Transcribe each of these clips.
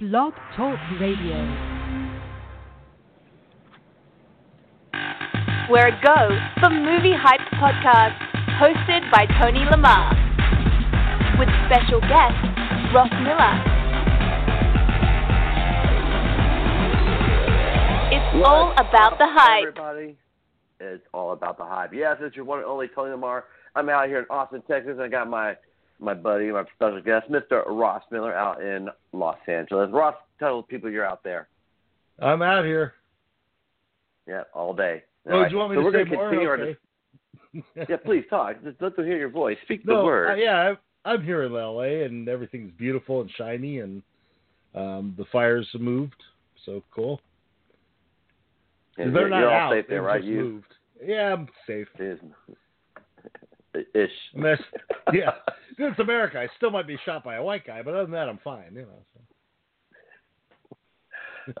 Blog Talk Radio. Where it goes, the Movie Hype podcast, hosted by Tony Lamar, with special guest Ross Miller. It's all about the hype. Everybody, it's all about the hype. Yes, it's your one and only Tony Lamar. I'm out here in Austin, Texas. and I got my my buddy, my special guest, Mr. Ross Miller, out in Los Angeles. Ross, tell the people you're out there. I'm out here. Yeah, all day. Oh, All do you want me so to we're say gonna more? continue Okay. yeah, please talk. Just let them hear your voice. Speak no, the word. uh, yeah, I'm, I'm here in LA, and everything's beautiful and shiny, and um, the fires have moved. So cool. And They're not out. safe there, right? You moved. Yeah, I'm safe. ish. I mean, that's- yeah, it's America. I still might be shot by a white guy, but other than that, I'm fine. You know. So.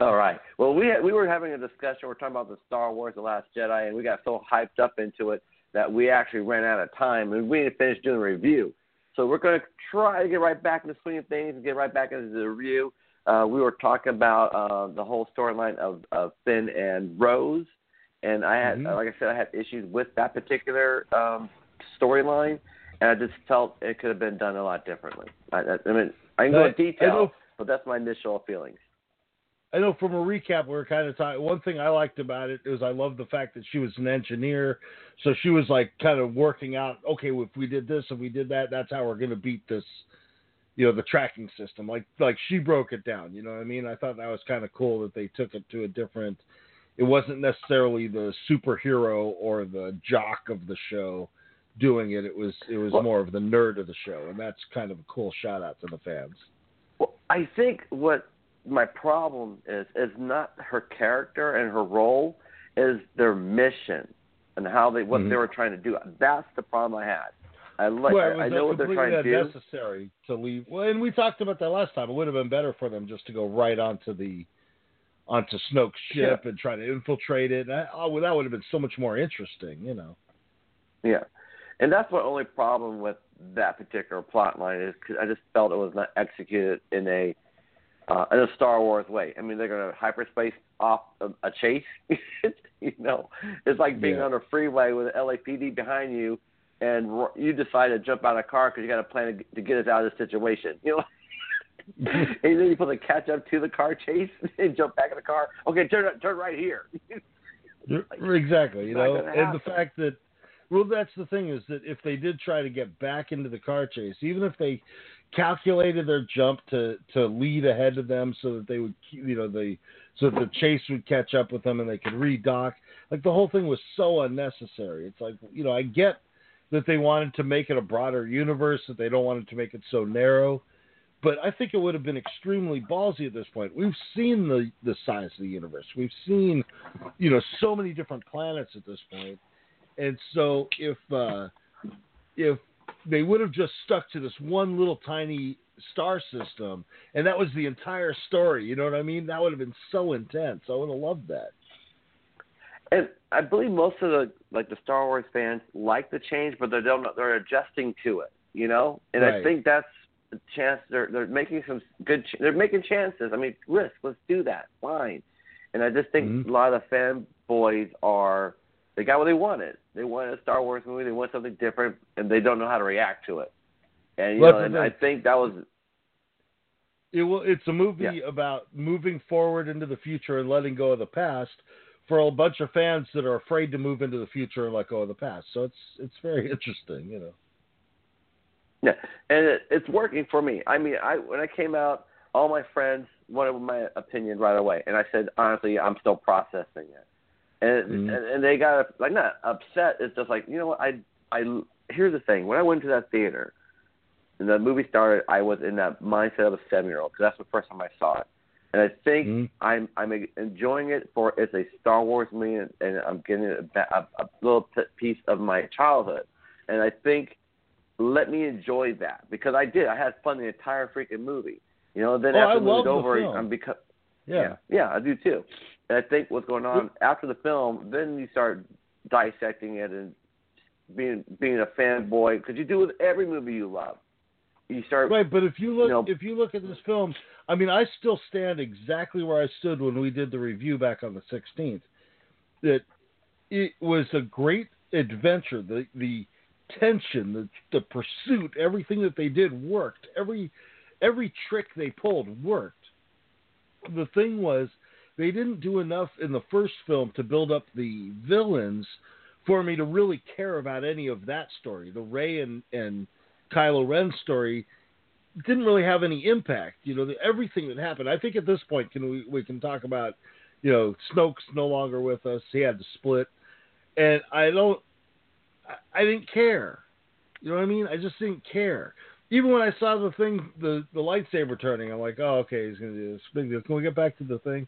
All right. Well, we had, we were having a discussion. We're talking about the Star Wars: The Last Jedi, and we got so hyped up into it that we actually ran out of time, and we didn't finish doing the review. So we're going to try to get right back in the swing of things and get right back into the review. Uh, we were talking about uh, the whole storyline of, of Finn and Rose, and I had, Mhm. like I said, I had issues with that particular um, storyline, and I just felt it could have been done a lot differently. I, I, mean, I can go into detail, know- but that's my initial feelings. I know from a recap we were kind of talking. One thing I liked about it is I love the fact that she was an engineer, so she was like kind of working out. Okay, if we did this, if we did that, that's how we're going to beat this. You know, the tracking system. Like like she broke it down. You know what I mean? I thought that was kind of cool that they took it to a different. It wasn't necessarily the superhero or the jock of the show doing it. It was it was Well- more of the nerd of the show, and that's kind of a cool shout out to the fans. Well, I think what my problem is is not her character and her role, is their mission and how they what Mhm. they were trying to do. That's the problem I had. I like Well, I, know what they're trying to do. unnecessary to leave. Well, and we talked about that last time. It would have been better for them just to go right onto the onto Snoke's ship and try to infiltrate it. I, oh, well, that would have been so much more interesting, you know. Yeah, and that's my only problem with that particular plot line is 'cause I just felt it was not executed in a uh, in a Star Wars way. I mean, they're going to hyperspace off a, a chase. you know, it's like being Yeah. on a freeway with an LAPD behind you, and ro- you decide to jump out of a car because you got a plan to, to get us out of this situation. You know. and then you put the catch up to the car chase and jump back in the car. Okay, turn turn right here. exactly, you know, and the fact that well, that's the thing is that if they did try to get back into the car chase, even if they calculated their jump to to lead ahead of them so that they would you know they so that the chase would catch up with them and they could redock like the whole thing was so unnecessary. It's like you know i get that they wanted to make it a broader universe that they don't want it to make it so narrow but i think it would have been extremely ballsy at this point. We've seen the the size of the universe. We've seen you know so many different planets at this point and so if uh if they would have just stuck to this one little tiny star system, and that was the entire story. You know what I mean? That would have been so intense. I would have loved that. And I believe most of the like the Star Wars fans like the change, but they don't. They're adjusting to it, you know. And I think that's a chance. They're they're making some good. ch- They're making chances. I mean, risk. Let's do that. Fine. And I just think Mhm. a lot of the fanboys are. They got what they wanted. They wanted a Star Wars movie. They want something different, and they don't know how to react to it. And you Well, know, and I think that was It will. It's a movie Yeah. about moving forward into the future and letting go of the past for a bunch of fans that are afraid to move into the future and let go of the past. So it's it's very interesting, you know. Yeah, and it, it's working for me. I mean, I when I came out, all my friends wanted my opinion right away, and I said honestly, I'm still processing it. And Mhm. and, and they got like not upset. It's just like you know what I I here's the thing. When I went to that theater, and the movie started, I was in that mindset of a seven year old because that's the first time I saw it. And I think Mhm. I'm I'm enjoying it for it's a Star Wars movie, and, and I'm getting a, a, a little piece of my childhood. And I think let me enjoy that because I did. I had fun the entire freaking movie. You know, then Oh, after I the movie's love the over, film. I'm because Yeah. yeah, I do too. And I think what's going on mm-hmm. after the film, then you start dissecting it and being being a fanboy because you do with every movie you love. you start Right, but if you look you know- if you look at this film, I mean, I still stand exactly where I stood when we did the review back on the 16th. That it was a great adventure. The the tension, the the pursuit, everything that they did worked. Every every trick they pulled worked. The thing was they didn't do enough in the first film to build up the villains for me to really care about any of that story. The Rey and and Kylo Ren story didn't really have any impact. You know, the, everything that happened. I think at this point, can we we can talk about, you know, Snoke's no longer with us. He had to split, and I don't, I, I didn't care. You know what I mean? I just didn't care. Even when I saw the thing, the the lightsaber turning, I'm like, oh, okay, he's gonna do this big deal. Can we get back to the thing?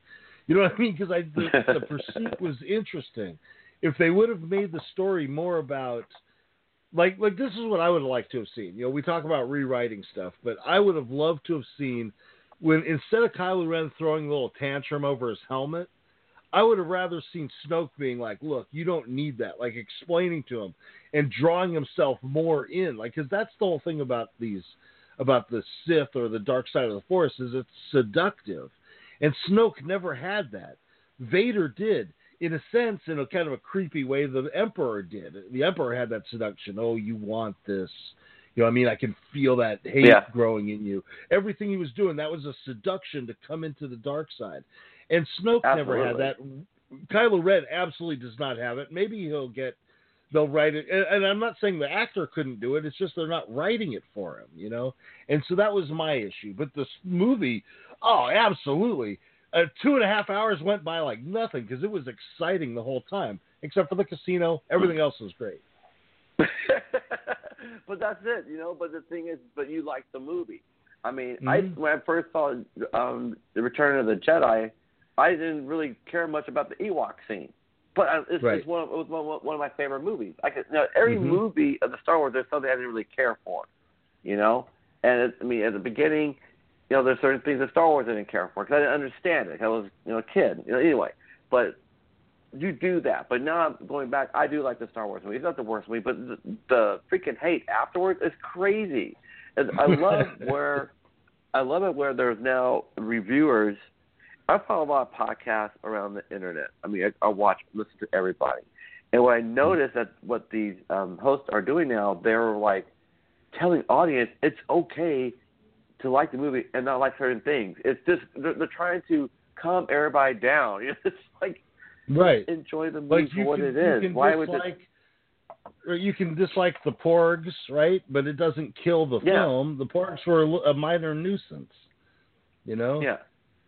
You know what I mean? Because I the, the pursuit was interesting. If they would have made the story more about like like this is what I would like to have seen. You know, we talk about rewriting stuff, but I would have loved to have seen when instead of Kylo Ren throwing a little tantrum over his helmet, I would have rather seen Snoke being like, "Look, you don't need that," like explaining to him and drawing himself more in, like because that's the whole thing about these about the Sith or the dark side of the Force is it's seductive, and Snoke never had that. Vader did in a sense, in a kind of a creepy way, the Emperor did. The Emperor had that seduction. Oh, you want this. You know, I mean, I can feel that hate Yeah. growing in you. Everything he was doing, that was a seduction to come into the dark side. And Snoke never had that. Kylo Ren absolutely does not have it. Maybe he'll get, they'll write it. And, and I'm not saying the actor couldn't do it. It's just they're not writing it for him, you know? And so that was my issue. But this movie, oh, absolutely uh, two and a half hours went by like nothing because it was exciting the whole time, except for the casino. Everything else was great. but that's it, you know. But the thing is, but you like the movie. I mean, I Mhm. when I first saw um, the Return of the Jedi, I didn't really care much about the Ewok scene. But I- it's, Right. it's one, of, it was one, one of my favorite movies. I could, you know, every Mhm. movie of the Star Wars, there's something I didn't really care for, you know. And it, I mean, at the beginning, you know, there's certain things that Star Wars I didn't care for because I didn't understand it. I was, you know, a kid. You know, anyway, but you do that. But now I'm going back. I do like the Star Wars movie. It's not the worst movie, but the, the freaking hate afterwards is crazy. And I love where I love it where there's now reviewers. I follow a lot of podcasts around the internet. I mean, I, I watch, listen to everybody, and what I notice that what these um, hosts are doing now, they're like telling audience it's okay to like the movie and not like certain things. It's just they're, they're trying to calm everybody down. It's like Right. enjoy the movie Like for what can, it is. Why would this? dislike, or you can dislike the Porgs, right? But it doesn't kill the Yeah. film. The Porgs were a a minor nuisance. You know. Yeah,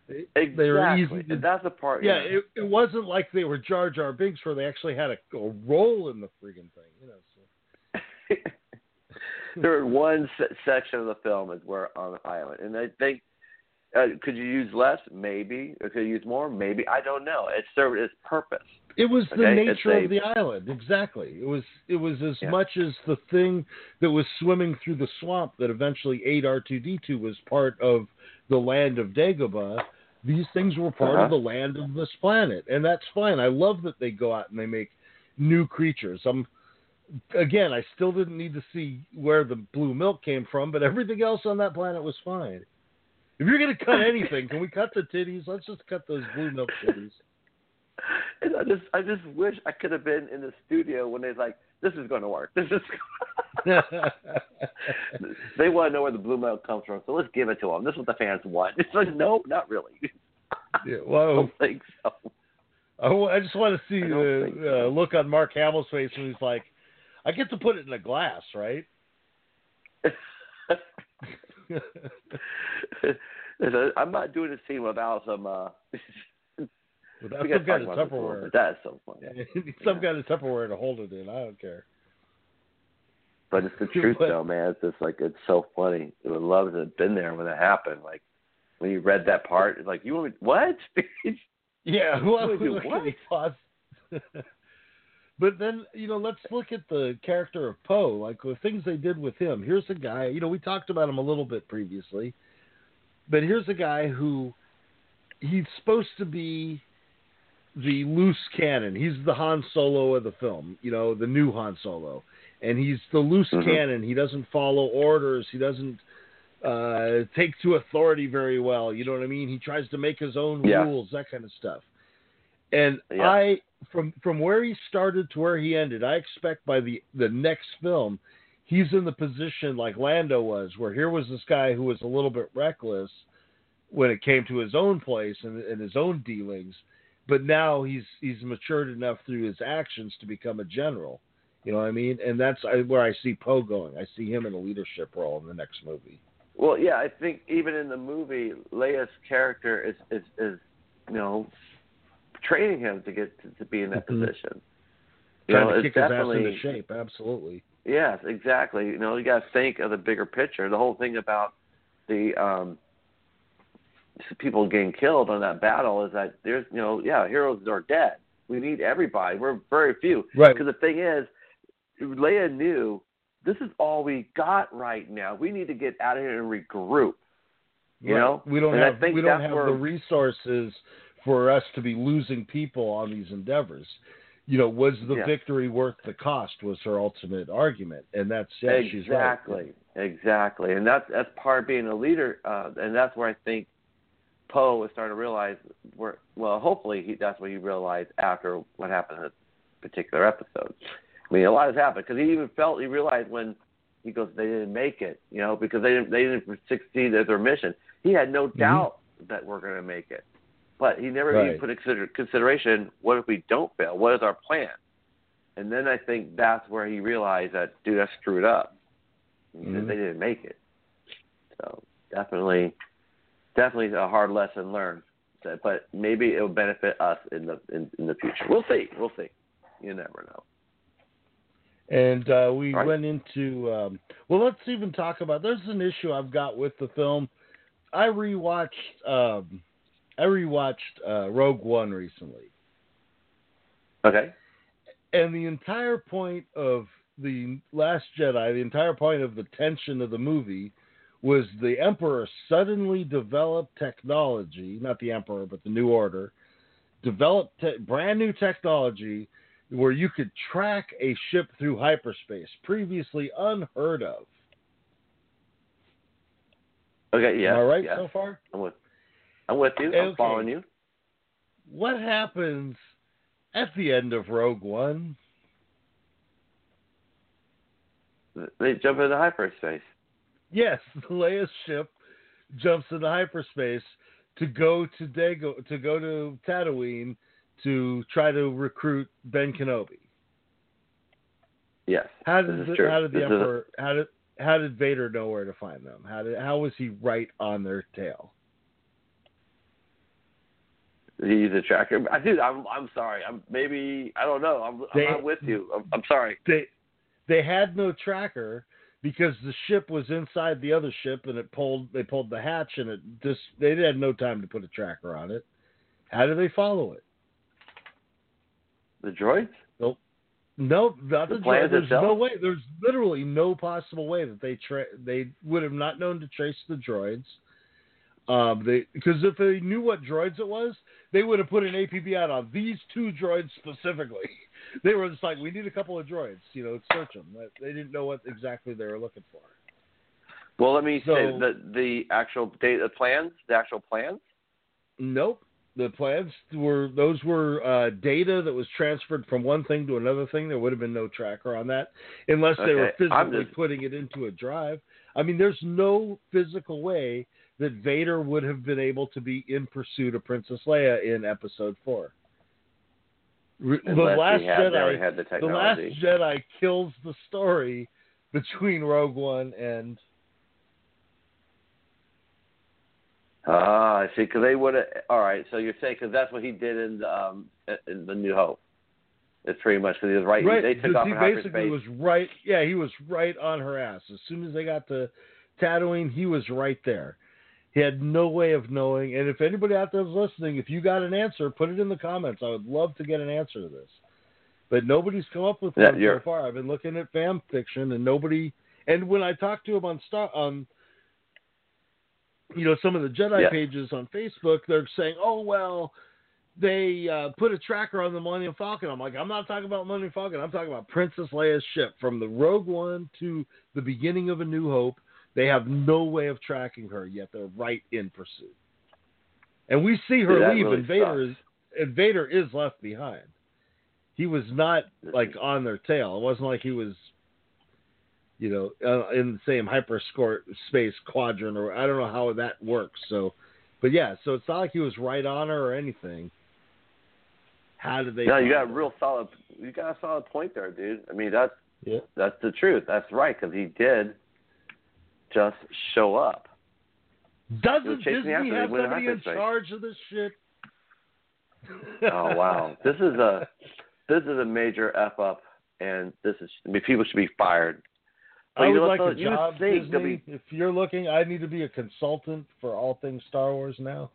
They- exactly. They were easy to that's the part. Yeah, you know. it, it wasn't like they were Jar Jar Binks where they actually had a, a role in the friggin' thing, you know. So. there one se- section of the film is where on the island, and I think uh, could you use less? Maybe. Or could you use more? Maybe. I don't know. It served its purpose. It was the Okay, nature a- of the island, exactly. It was it was as Yeah. much as the thing that was swimming through the swamp that eventually ate R two D two was part of the land of Dagobah. These things were part Uh-huh. of the land of this planet, and that's fine. I love that they go out and they make new creatures. I'm again, I still didn't need to see where the blue milk came from, but everything else on that planet was fine. If you're gonna cut anything, can we cut the titties? Let's just cut those blue milk titties. And I just, I just wish I could have been in the studio when they're like, "This is going to work. This is." they want to know where the blue milk comes from, so let's give it to them. This is what the fans want. It's like, no, not really. yeah, well, I don't think so. I, I just want to see the so. uh, look on Mark Hamill's face when he's like, "I get to put it in a glass, right?" I'm not doing a scene without some. uh Without some kind of about this a little Tupperware. bit. That is so funny. some kind of Tupperware to hold it in. I don't care. But it's the truth, But- though, man. It's just like it's so funny. I would love to have been there when it happened. Like when you read that part, it's like you want me what? Yeah, who What else do we do? What? But then, you know, let's look at the character of Poe, like the things they did with him. Here's a guy, you know, we talked about him a little bit previously, but here's a guy who he's supposed to be the loose cannon. He's the Han Solo of the film, you know, the new Han Solo. And he's the loose Mhm. cannon. He doesn't follow orders. He doesn't uh, take to authority very well. You know what I mean? He tries to make his own Yeah. rules, that kind of stuff. And Yeah. I, from from where he started to where he ended, I expect by the the next film, he's in the position like Lando was, where here was this guy who was a little bit reckless when it came to his own place and, and his own dealings, but now he's he's matured enough through his actions to become a general. You know what I mean? And that's where I see Poe going. I see him in a leadership role in the next movie. Well, yeah, I think even in the movie, Leia's character is is, is you know training him to get to, to be in that Mhm. position. You Trying know, to kick his ass into shape. Absolutely. yes, exactly. You know, you got to think of the bigger picture. The whole thing about the um people getting killed on that battle is that there's you know yeah heroes are dead. We need everybody. We're very few. Right. Because the thing is, Leia knew this is all we got right now. We need to get out of here and regroup. You Right. know, we don't And I have think we don't have where- the resources for us to be losing people on these endeavors. You know, was the Yeah. victory worth the cost? Was her ultimate argument, and that's yeah, she's right. exactly, exactly, and that's that's part of being a leader, uh, and that's where I think Poe is starting to realize where. Well, hopefully, he, that's what he realized after what happened in this particular episode. I mean, a lot has happened because he even felt he realized when he goes, they didn't make it, you know, because they didn't they didn't succeed at their mission. He had no doubt that we're going to make it, but he never even put in consider, consideration what if we don't fail? What is our plan? And then I think that's where he realized that, dude, I screwed up. Mhm. They didn't make it. So definitely, definitely a hard lesson learned. But maybe it will benefit us in the in, in the future. We'll see. We'll see. You never know. And uh, we Right. went into um, well, let's even talk about. There's an issue I've got with the film. I rewatched um, I rewatched uh, Rogue One recently. Okay. And the entire point of the Last Jedi, the entire point of the tension of the movie, was the Emperor suddenly developed technology, not the Emperor, but the New Order, developed te- brand new technology where you could track a ship through hyperspace, previously unheard of. Okay. Yeah. Am I right yes. so far? I'm with. I'm with you. I'm following you. What happens at the end of Rogue One? They jump into hyperspace. Yes, the Leia's ship jumps into hyperspace to go to Dago to go to Tatooine to try to recruit Ben Kenobi. Yes. How did is the, how did the This is- Emperor how did how did Vader know where to find them? How did how was he right on their tail? He's a tracker. I Dude, I'm I'm sorry. I'm maybe I don't know. I'm They- I'm not with you. I'm, I'm sorry. They they had no tracker because the ship was inside the other ship and it pulled they pulled the hatch and it just they had no time to put a tracker on it. How do they follow it? The droids. No, not The the, plans droid. There's itself? no way. There's literally no possible way that they tra- they would have not known to trace the droids. Um, they because if they knew what droids it was, they would have put an APB out on these two droids specifically. They were just like, we need a couple of droids, you know, search them. They didn't know what exactly they were looking for. Well, let me say So- the the actual data plans. The actual plans. Nope. The plans were those were uh, data that was transferred from one thing to another thing. There would have been no tracker on that unless they were physically just- putting it into a drive. I mean, there's no physical way that Vader would have been able to be in pursuit of Princess Leia in Episode Four. The Unless Last he had, already Jedi, had the the Last. Jedi kills the story between Rogue One and Ah, I see. Because they would have. All right. So you're saying because that's what he did in um in the New Hope. It's pretty much because he was right. Right. They took off he basically was right. Yeah, he was right on her ass. As soon as they got to Tatooine, he was right there. He had no way of knowing. And if anybody out there is listening, if you got an answer, put it in the comments. I would love to get an answer to this. But nobody's come up with Yeah, one so far. I've been looking at fan fiction, and nobody. And when I talked to him on Star on, you know, some of the Jedi Yeah. pages on Facebook, they're saying, "Oh well." they uh, put a tracker on the Millennium Falcon. I'm like, I'm not talking about Millennium Falcon. I'm talking about Princess Leia's ship from the Rogue One to the beginning of A New Hope They have no way of tracking her, yet they're right in pursuit. And we see her Dude, leave, really and Vader sucks. is and Vader is left behind. He was not like on their tail. It wasn't like he was, you know, uh, in the same hyperspace quadrant, or I don't know how that works. So, but yeah, so it's not like he was right on her or anything. How did they? No, you got a real solid. You got a solid point there, dude. I mean, that's Yeah. that's the truth. That's right because he did just show up. Doesn't Disney have somebody in charge of this shit? Oh wow, this is a this is a major f up, and this is I mean people should be fired. But I would like a? Job, Disney. be- If you're looking, I need to be a consultant for all things Star Wars now.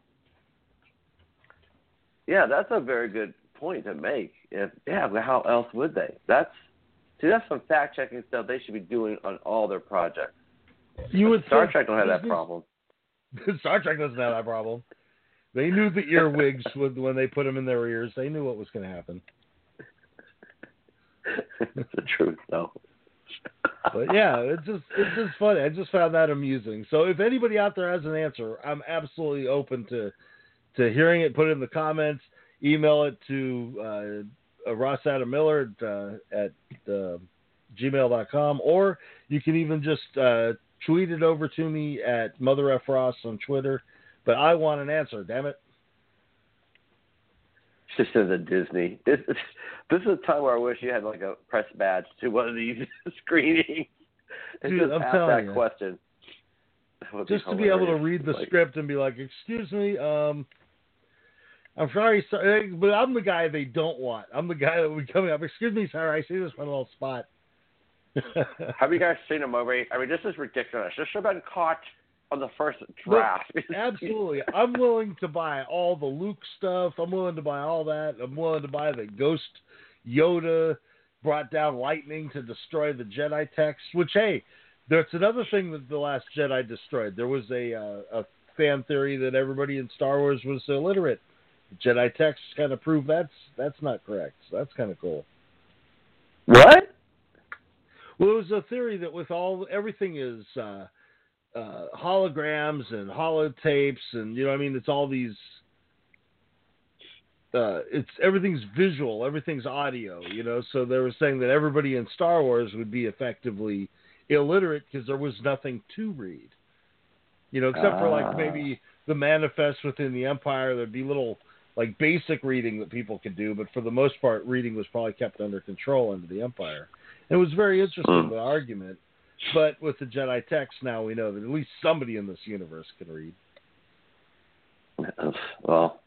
Yeah, that's a very good point to make. If yeah, but how else would they? That's see, that's some fact checking stuff they should be doing on all their projects. You would Star Trek don't have that problem. Star Trek doesn't have that problem. They knew the earwigs would, when they put them in their ears. They knew what was going to happen. it's the truth, though. But yeah, it's just it's just funny. I just found that amusing. So if anybody out there has an answer, I'm absolutely open to to hearing it. Put it in the comments. Email it to uh, uh, Ross Adam Miller at, uh, at uh, gmail.com, or you can even just uh, tweet it over to me at Mother F Ross on Twitter. But I want an answer. Damn it. Just as a Disney. This, this is a time where I wish you had like a press badge to one of these screenings. And Dude, just I'm ask telling that you. question. That just to be able to read the Like, script and be like, "Excuse me, um, I'm sorry, sir, eh, but I'm the guy they don't want. I'm the guy that would come up. Excuse me, sir, I see this one little spot." Have you guys seen a movie? I mean, this is ridiculous. This should have been caught on the first draft. Absolutely, I'm willing to buy all the Luke stuff. I'm willing to buy all that. I'm willing to buy the Ghost Yoda brought down lightning to destroy the Jedi text. Which, hey, that's another thing that the Last Jedi destroyed. There was a uh, a fan theory that everybody in Star Wars was illiterate. The Jedi text kind of proved that's that's not correct. So that's kind of cool. what? Well, it was a theory that with all everything is uh, uh, holograms and holotapes, and you know, I mean, it's all these. Uh, it's everything's visual, everything's audio, you know. So they were saying that everybody in Star Wars would be effectively illiterate because there was nothing to read, you know, except for Ah. like maybe the manifest within the Empire. There'd be little like basic reading that people could do, but for the most part, reading was probably kept under control under the Empire. It was very interesting Hmm. the argument, but with the Jedi text now we know that at least somebody in this universe can read. Well,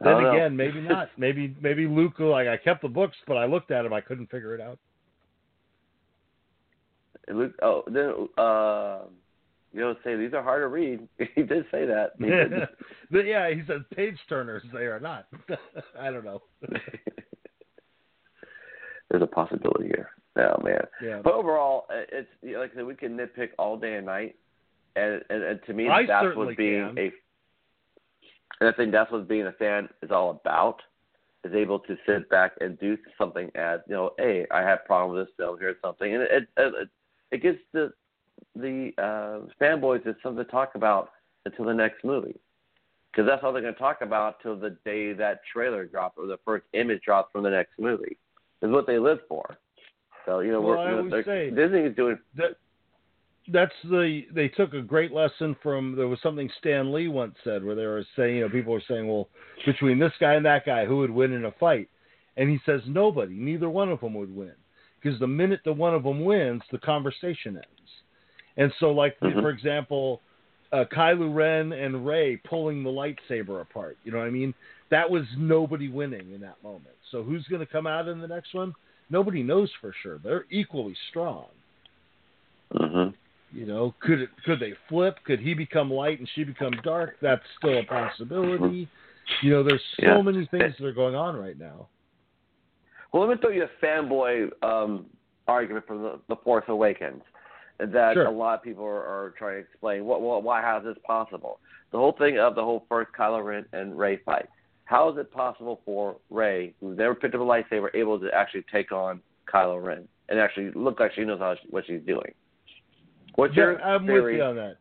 Then again, maybe not. Maybe maybe Luke like I kept the books, but I looked at them, I couldn't figure it out. Luke, oh, then uh, you know, say these are hard to read. he did say that. He did. but yeah, he said page turners. They are not. I don't know. There's a possibility here. Oh man. Yeah. But overall, uh, it's you know, like I said, we can nitpick all day and night, and and, and to me, I that's what being can. a. And I think that's what being a fan is all about. Is able to sit back and do something as you know, hey, I have problem with this film. Here's something, and it it, it, it gives the the uh, fanboys it's something to talk about until the next movie, because that's all they're going to talk about till the day that trailer drops or the first image drops from the next movie. Is what they live for. So you know, Well, we're, you know always they're- say- Disney is doing. that that's the they took a great lesson from there was something Stan Lee once said where they were saying you know people were saying well between this guy and that guy who would win in a fight? And he says nobody neither one of them would win. Because the minute the one of them wins the conversation ends. And so like Mhm. for example uh, Kylo Ren and Rey pulling the lightsaber apart you know what I mean? That was nobody winning in that moment. So who's going to come out in the next one nobody knows for sure they're equally strong hmm you know, could it could they flip? Could he become light and she become dark? That's still a possibility. You know, there's so Yeah. many things that are going on right now. Well, let me throw you a fanboy um, argument from the, the Force Awakens that Sure. a lot of people are, are trying to explain. What, what, why? How is this possible? The whole thing of the whole first Kylo Ren and Rey fight. How is it possible for Rey, who's never picked up a lightsaber, able to actually take on Kylo Ren and actually look like she knows how she, what she's doing? What's Yeah, your I'm theory? with you on that.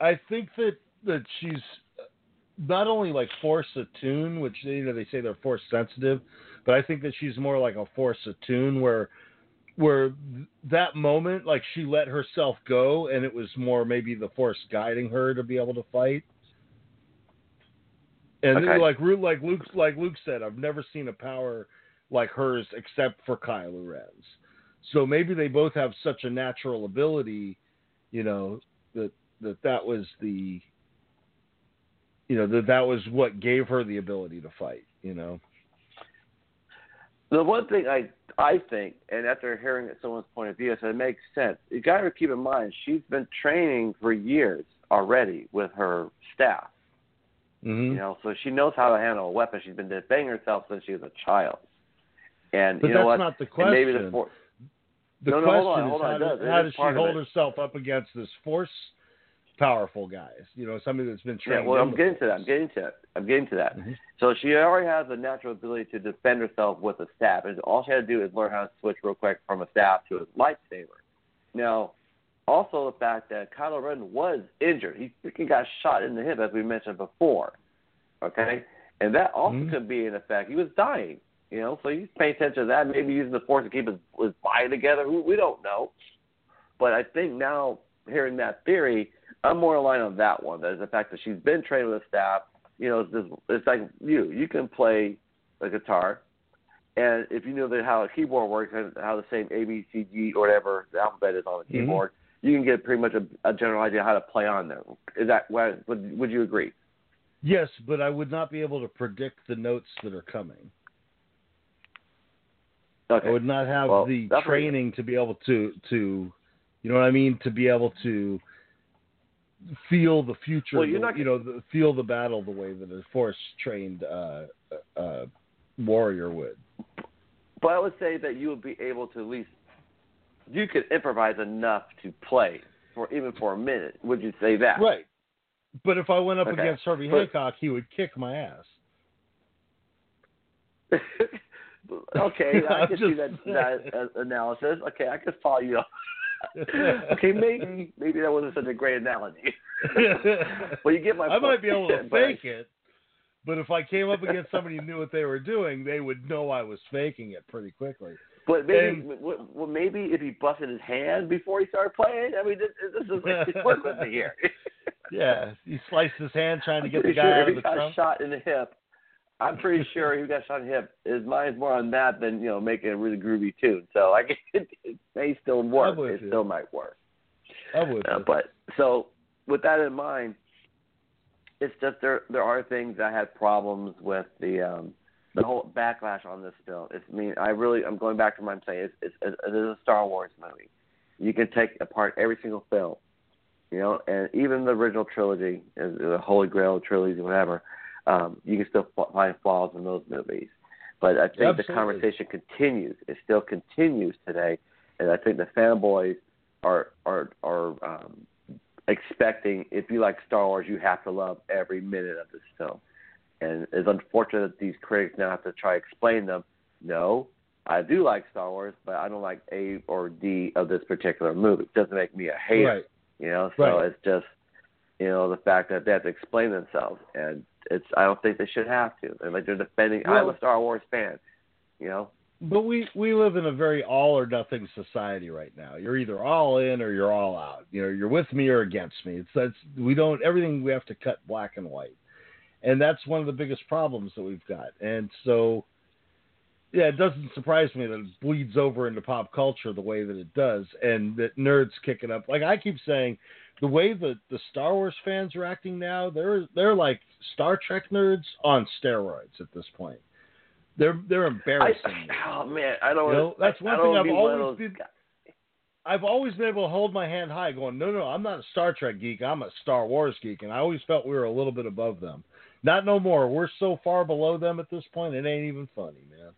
I think that that she's not only like force attuned, which you know they say they're force sensitive, but I think that she's more like a force attuned, where where that moment, like she let herself go, and it was more maybe the force guiding her to be able to fight. And Okay. like like Luke like Luke said, I've never seen a power like hers except for Kylo Ren's. So maybe they both have such a natural ability, you know, that that that was the you know that that was what gave her the ability to fight, you know. The one thing I I think, and after hearing someone's point of view, it makes sense. You got to keep in mind she's been training for years already with her staff. Mm-hmm. You know, so she knows how to handle a weapon. She's been defending herself since she was a child. And But you know that's what? not the And question. maybe the for- the No, no, question hold on, is hold on, how, does, how does she hold herself up against this force powerful guys? You know, somebody that's been yeah, trained. well, in I'm getting to that. I'm getting to that. I'm getting to that. So she already has a natural ability to defend herself with a staff, and all she had to do is learn how to switch real quick from a staff to a lightsaber. Now, also the fact that Kylo Ren was injured. He freaking got shot in the hip, as we mentioned before. Okay, and that also Mhm. could be an effect. He was dying. You know, so he's paying attention to that. Maybe using the force to keep his, his body together. We, we don't know. But I think now, hearing that theory, I'm more aligned on that one. That is the fact that she's been trained with a staff. You know, it's, just, it's like you. You can play a guitar, and if you know that how a keyboard works and how the same A, B, C, G, or whatever the alphabet is on the Mhm. keyboard, you can get pretty much a, a general idea how to play on there. Is that would would you agree? Yes, but I would not be able to predict the notes that are coming. Okay. I would not have Well, the training to be able to to you know what I mean to be able to feel the future Well, you're not you know the, feel the battle the way that a force trained uh, uh, warrior would. But I would say that you would be able to at least you could improvise enough to play for even for a minute. Would you say that? Right. But if I went up Okay. against Harvey But- Hancock, he would kick my ass. okay, I can see that that uh, analysis. Okay, I can follow you. okay, maybe maybe that wasn't such a great analogy. well, you get my point. I point. might be able to fake it, but if I came up against somebody who knew what they were doing, they would know I was faking it pretty quickly. But maybe, And- well, maybe if he busted his hand before he started playing. I mean, this, this is it's work with me here. Yeah, he sliced his hand trying to I'm get the guy sure out of he the got trunk. shot in the hip. I'm pretty sure he got shot in the hip. His mind's more on that than you know making a really groovy tune. So I guess it, it may still work. It you. still might work. I would. Uh, but so with that in mind, it's just there there are things I had problems with the um the whole backlash on this film. It's I mean I really I'm going back to what I'm saying. It's it's it is a Star Wars movie. You can take apart every single film, you know, and even the original trilogy, the Holy Grail trilogy, whatever. Um, you can still find flaws in those movies. But I think the conversation continues. It still continues today, and I think the fanboys are are are um, expecting if you like Star Wars, you have to love every minute of this film. And it's unfortunate that these critics now have to try to explain them. No, I do like Star Wars, but I don't like A or D of this particular movie. It doesn't make me a hater. Right. You know, so Right. it's just you know the fact that they have to explain themselves, and it's I don't think they should have to. And like they're defending. I'm a Star Wars fan. You know, But we we live in a very all or nothing society right now. You're either all in or you're all out. You know, you're with me or against me. It's that's we don't everything we have to cut black and white, and that's one of the biggest problems that we've got. And so, yeah, it doesn't surprise me that it bleeds over into pop culture the way that it does, and that nerds kick it up. Like I keep saying, the way that the Star Wars fans are acting now, they're they're like Star Trek nerds on steroids at this point. They're they're embarrassing. me. oh man, I don't. You know, that's one I thing don't I've be one of always been-. I've always been able to hold my hand high, going, no, no, I'm not a Star Trek geek. I'm a Star Wars geek, and I always felt we were a little bit above them. Not no more. We're so far below them at this point, it ain't even funny, man.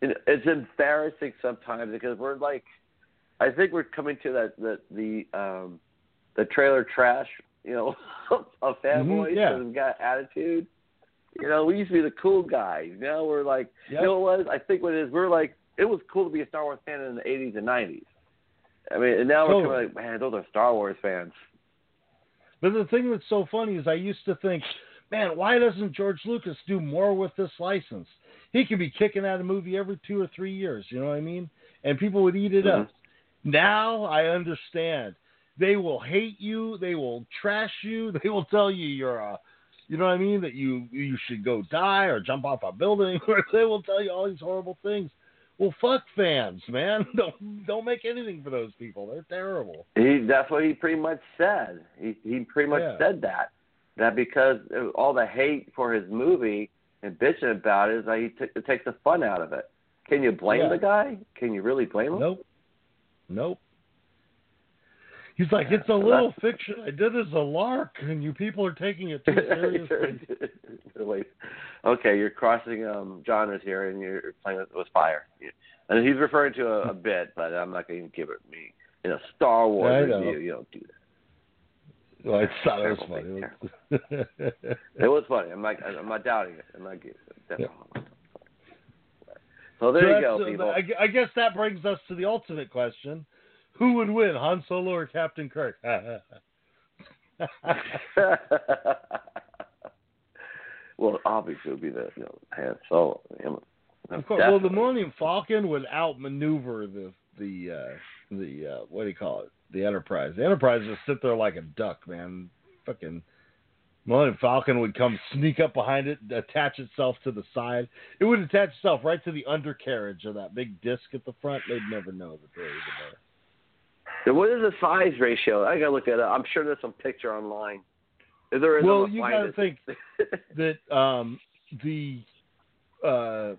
it- it's embarrassing sometimes because we're like, I think we're coming to that that the um the trailer trash, you know, of fanboys Mhm, yeah. that have got attitude. You know, we used to be the cool guys. Now we're like, Yep. you know what was? I think what it is, we're like, it was cool to be a Star Wars fan in the '80s and '90s. I mean, and now we're Totally. of like, man, those are Star Wars fans. But the thing that's so funny is I used to think, man, why doesn't George Lucas do more with this license? He could be kicking out a movie every two or three years, you know what I mean? And people would eat it up. Mm-hmm. Now I understand. They will hate you, they will trash you, they will tell you you're a you know what I mean, that you you should go die or jump off a building or they will tell you all these horrible things. Well fuck fans, man. Don't don't make anything for those people. They're terrible. He that's what he pretty much said. He he pretty much Yeah. said that that because all the hate for his movie and bitching about it is that he t- it takes the fun out of it. Can you blame Yeah. the guy? Can you really blame him? Nope. Nope. He's like, Yeah, it's a little fiction. I did as a lark, and you people are taking it too seriously. Okay, you're crossing um, genres here, and you're playing with, with fire. And he's referring to a, a bit, but I'm not going to give it me in a Star Wars review. You don't do that. Well, I thought it was funny. It was funny. I'm not. I'm not doubting it. I'm not giving. Yeah. Definitely. So there So you go, uh, people. I, I guess that brings us to the ultimate question: Who would win, Han Solo or Captain Kirk? well, obviously, it would be the you know, Han Solo. Him- of course. Well, the definitely. Millennium Falcon would outmaneuver the the uh, the uh, what do you call it? The Enterprise. The Enterprise just sit there like a duck, man. Fucking Millennium Falcon would come sneak up behind it, attach itself to the side. It would attach itself right to the undercarriage of that big disc at the front. They'd never know that there was a there. So what is the size ratio? I gotta look at it. I'm sure there's some picture online. If there is, Well, I'm you gotta it. think that um, the uh,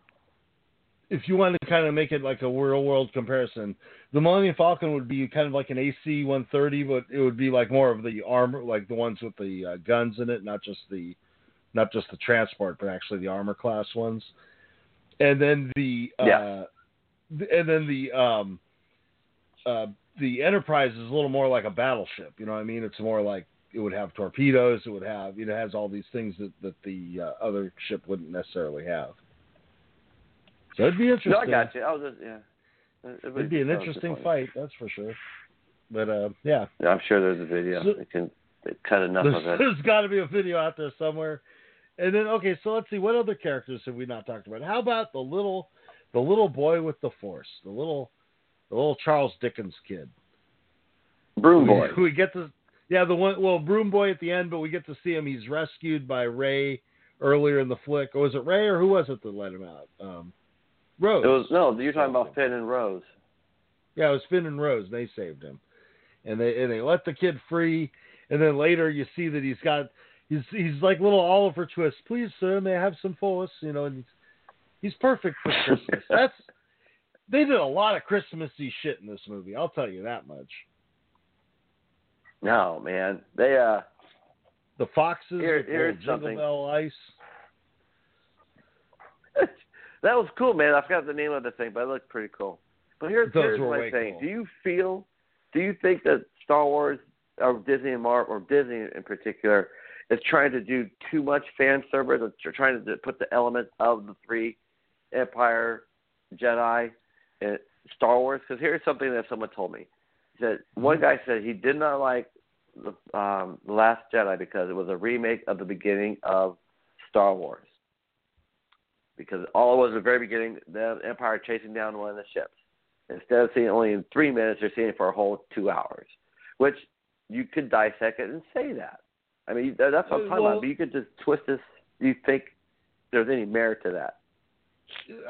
if you want to kind of make it like a real world comparison, the Millennium Falcon would be kind of like an AC 130, but it would be like more of the armor, like the ones with the uh, guns in it, not just the not just the transport, but actually the armor class ones. And then the uh, Yeah. and then the um, uh, the Enterprise is a little more like a battleship. You know what I mean? It's more like it would have torpedoes. It would have you know has all these things that that the uh, other ship wouldn't necessarily have. So it'd be interesting. no, I got you. I was just yeah. It- it It'd be an interesting fight, that's for sure. But uh, yeah, Yeah, I'm sure there's a video. So- they can they cut enough of it. there's got to be a video out there somewhere. And then okay, so let's see what other characters have we not talked about? How about the little the little boy with the force, the little the little Charles Dickens kid. Broom boy. We, we get to yeah the one well Broom Boy at the end, but we get to see him. He's rescued by Rey earlier in the flick. Or was it Rey or who was it that let him out? Um, Rose. It was no. You're talking about Finn and Rose. Yeah, it was Finn and Rose. They saved him, and they and they let the kid free. And then later you see that he's got he's he's like little Oliver Twist. Please, sir, may I have some force? You know, and he's he's perfect for Christmas. That's they did a lot of Christmassy shit in this movie. I'll tell you that much. No, man. They uh The foxes, Here- the here's little something. Jingle Bell ice. That was cool, man. I forgot the name of the thing, but it looked pretty cool. But here's, Those here's my thing. cool. Do you feel do you think that Star Wars or Disney and Mar or Disney in particular is trying to do too much fan service or they're trying to put the elements of the three Empire, Jedi, and Star Wars? Because here's something that someone told me. Said one guy said he did not like the um, the Last Jedi because it was a remake of the beginning of Star Wars. Because all it was at the very beginning, the Empire chasing down one of the ships. Instead of seeing it only in three minutes, they're seeing it for a whole two hours. Which you could dissect it and say that. I mean, that's what I'm talking Well- about. But you could just twist this. Do you think there's any merit to that?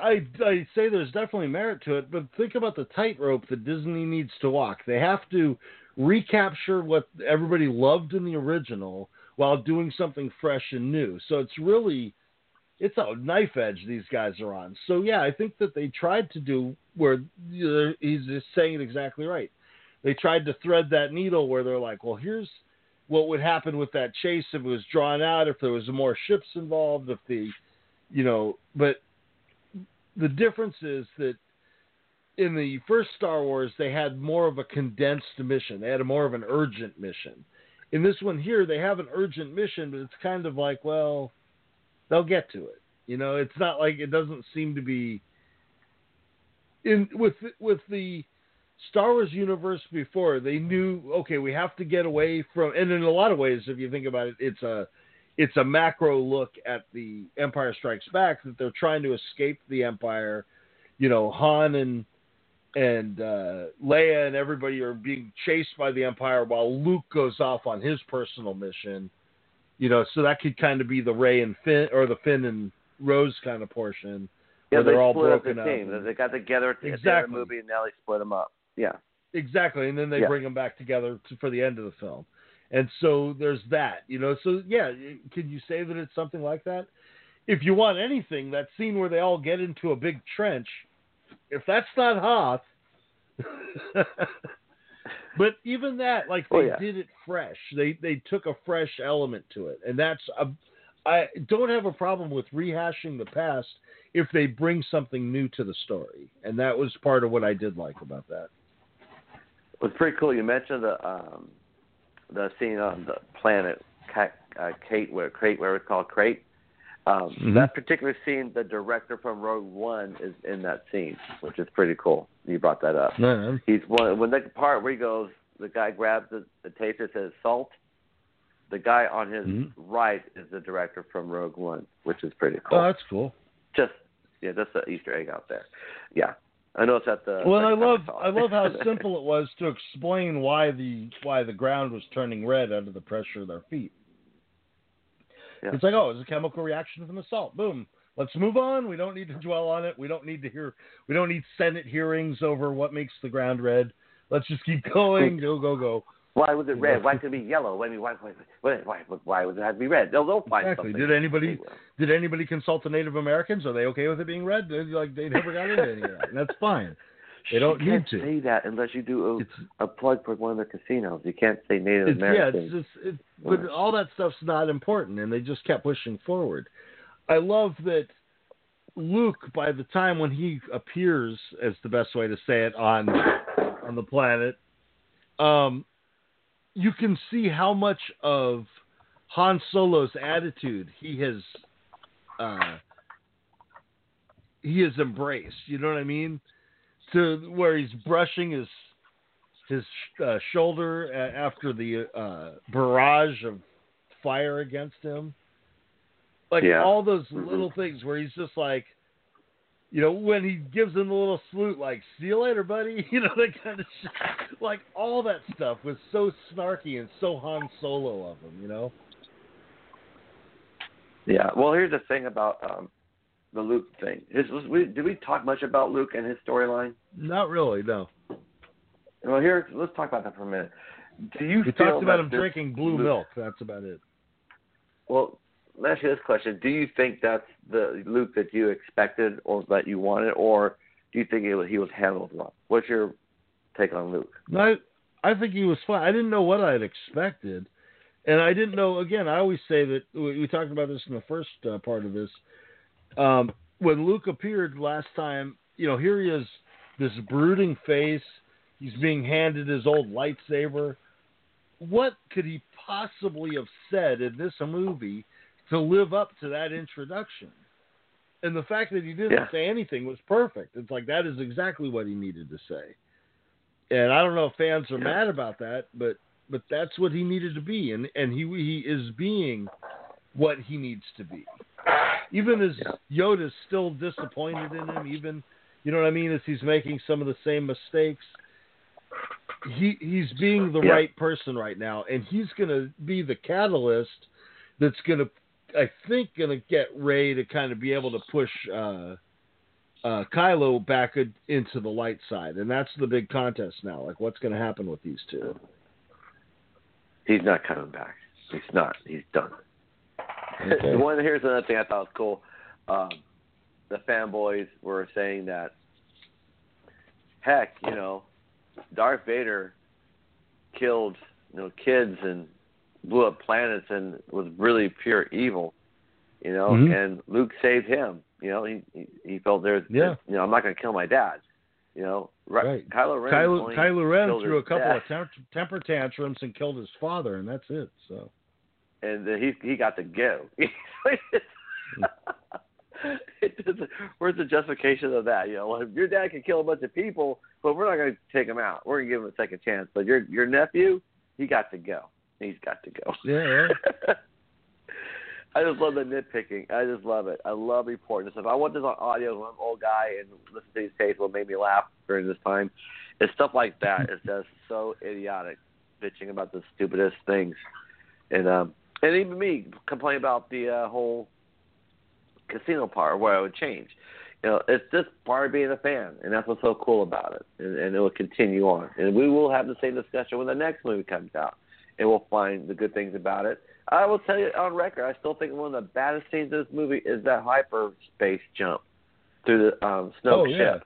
I, I say there's definitely merit to it, but think about the tightrope that Disney needs to walk. They have to recapture what everybody loved in the original while doing something fresh and new. So it's really it's a knife edge these guys are on. So yeah, I think that they tried to do where he's just saying it exactly right. They tried to thread that needle where they're like, well, here's what would happen with that chase if it was drawn out, if there was more ships involved, if the, you know, but the difference is that in the first Star Wars they had more of a condensed mission. They had a more of an urgent mission. In this one here, they have an urgent mission, but it's kind of like, well, they'll get to it. You know, it's not like it doesn't seem to be in with with the Star Wars universe before they knew okay we have to get away from and in a lot of ways if you think about it it's a it's a macro look at the Empire Strikes Back that they're trying to escape the Empire you know Han and and uh, Leia and everybody are being chased by the Empire while Luke goes off on his personal mission you know so that could kind of be the Rey and Finn or the Finn and Rose kind of portion Yeah, where they they're all broken the up team. They got together at the end of the movie, and now they split them up. Yeah. Exactly, and then they Yeah. bring them back together to, for the end of the film, and so there's that, you know. So yeah, can you say that it's something like that? If you want anything, that scene where they all get into a big trench, if that's not Hoth, but even that, like they Oh, yeah. did it fresh. They they took a fresh element to it, and that's a. I don't have a problem with rehashing the past if they bring something new to the story, and that was part of what I did like about that. It was pretty cool. You mentioned the um, the scene on the planet Ca- uh, Kate, where Crait, where it's called Crait. Um, Mhm. That particular scene, the director from Rogue One is in that scene, which is pretty cool. You brought that up. He's one when the part where he goes, the guy grabs the, the taser, says salt. The guy on his Mhm. right is the director from Rogue One, which is pretty cool. Oh, that's cool. just yeah, that's the Easter egg out there. Yeah, I know it's at the. Well, I love I love how simple it was to explain why the why the ground was turning red under the pressure of their feet. Yeah. It's like, oh, it's a chemical reaction from the salt. Boom. Let's move on. We don't need to dwell on it. We don't need to hear. We don't need Senate hearings over what makes the ground red. Let's just keep going. Go go go. Why was it red? Why couldn't it be yellow? I mean, why why why why, why would it have to be red? They'll, they'll find Exactly. something. Did anybody did anybody consult the Native Americans? Are they okay with it being red? They're like they never got into any of that. And that's fine. They don't you can't need to. say that unless you do It's a, a plug for one of the casinos. You can't say Native It's, yeah, American. it's just, it, but all that stuff's not important, and they just kept pushing forward. I love that Luke, by the time when he appears, as the best way to say it, on on the planet, um, you can see how much of Han Solo's attitude he has uh, he has embraced. You know what I mean? To where he's brushing his his uh, shoulder after the uh, barrage of fire against him. Like Yeah. all those Mhm. little things where he's just like, you know, when he gives him the little salute, like "See you later, buddy," you know that kind of shit. Like all that stuff was so snarky and so Han Solo of him, you know. Yeah. Well, here's the thing about um, the Luke thing. His, was, we, did we talk much about Luke and his storyline? Not really, no. Well, here, let's talk about that for a minute. Do you We talked about him drinking blue Luke- milk. That's about it. Well, let me ask you this question: Do you think that's the Luke that you expected or that you wanted, or do you think was, he was handled well? What's your take on Luke? No, I, I think he was fine. I didn't know what I'd expected, and I didn't know. Again, I always say that we, we talked about this in the first uh, part of this. Um, when Luke appeared last time, you know, here he is, this brooding face. He's being handed his old lightsaber. What could he possibly have said in this movie to live up to that introduction? And the fact that he didn't Yeah. say anything was perfect. It's like that is exactly what he needed to say. And I don't know if fans are Yeah. mad about that, but but that's what he needed to be, and and he he is being what he needs to be. Even as Yeah. Yoda's still disappointed in him, even you know what I mean, as he's making some of the same mistakes. He he's being the Yeah. right person right now, and he's gonna be the catalyst that's gonna I think gonna get Rey to kind of be able to push uh uh, Kylo back in- into the light side, and that's the big contest now. Like, what's going to happen with these two? He's not coming back. He's not. He's done. Okay. One here's another thing I thought was cool. Um, the fanboys were saying that, heck, you know, Darth Vader killed you know kids and blew up planets and was really pure evil, you know, Mhm. and Luke saved him. You know, he he, he felt there's Yeah. you know I'm not going to kill my dad. You know, right? Right. Kylo Ren. Kylo, Kylo Ren threw a couple dad. of temper, temper tantrums and killed his father, and that's it. So and then he he got to go. it just the, where's the justification of that? You know, if your dad can kill a bunch of people, but we're not going to take him out. We're going to give him a second chance. But your your nephew, he got to go. He's got to go. Yeah. I just love the nitpicking. I just love it. I love reporting stuff. I want this on audio. I'm an old guy and listen to these tapes. What made me laugh during this time is stuff like that. It's just so idiotic, bitching about the stupidest things, and um, and even me complain about the uh, whole casino part where I would change. You know, it's just part of being a fan, and that's what's so cool about it. And, and it will continue on, and we will have the same discussion when the next movie comes out, and we'll find the good things about it I will tell you on record, I still think one of the baddest scenes in this movie is that hyperspace jump through the um, Snoke oh, yeah. ship.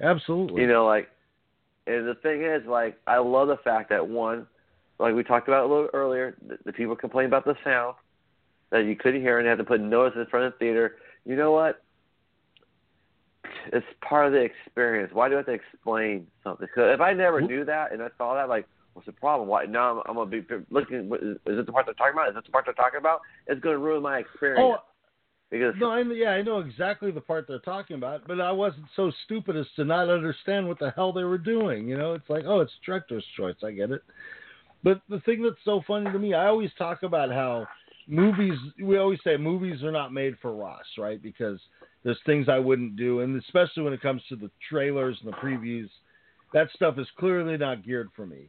Absolutely. You know, like, and the thing is, like, I love the fact that one, like we talked about a little earlier, the, the people complain about the sound that you couldn't hear and had to put notice in front of the theater. You know what? It's part of the experience. Why do I have to explain something? Because if I never knew that and I saw that, like, What's the problem? Why now? I'm, I'm gonna be looking. Is it the part they're talking about? Is it the part they're talking about? It's gonna ruin my experience. Oh, because no, I, yeah, I know exactly the part they're talking about, but I wasn't so stupid as to not understand what the hell they were doing. You know, it's like, oh, it's director's choice. I get it. But the thing that's so funny to me, I always talk about how movies. We always say movies are not made for Ross, right? Because there's things I wouldn't do, and especially when it comes to the trailers and the previews, that stuff is clearly not geared for me.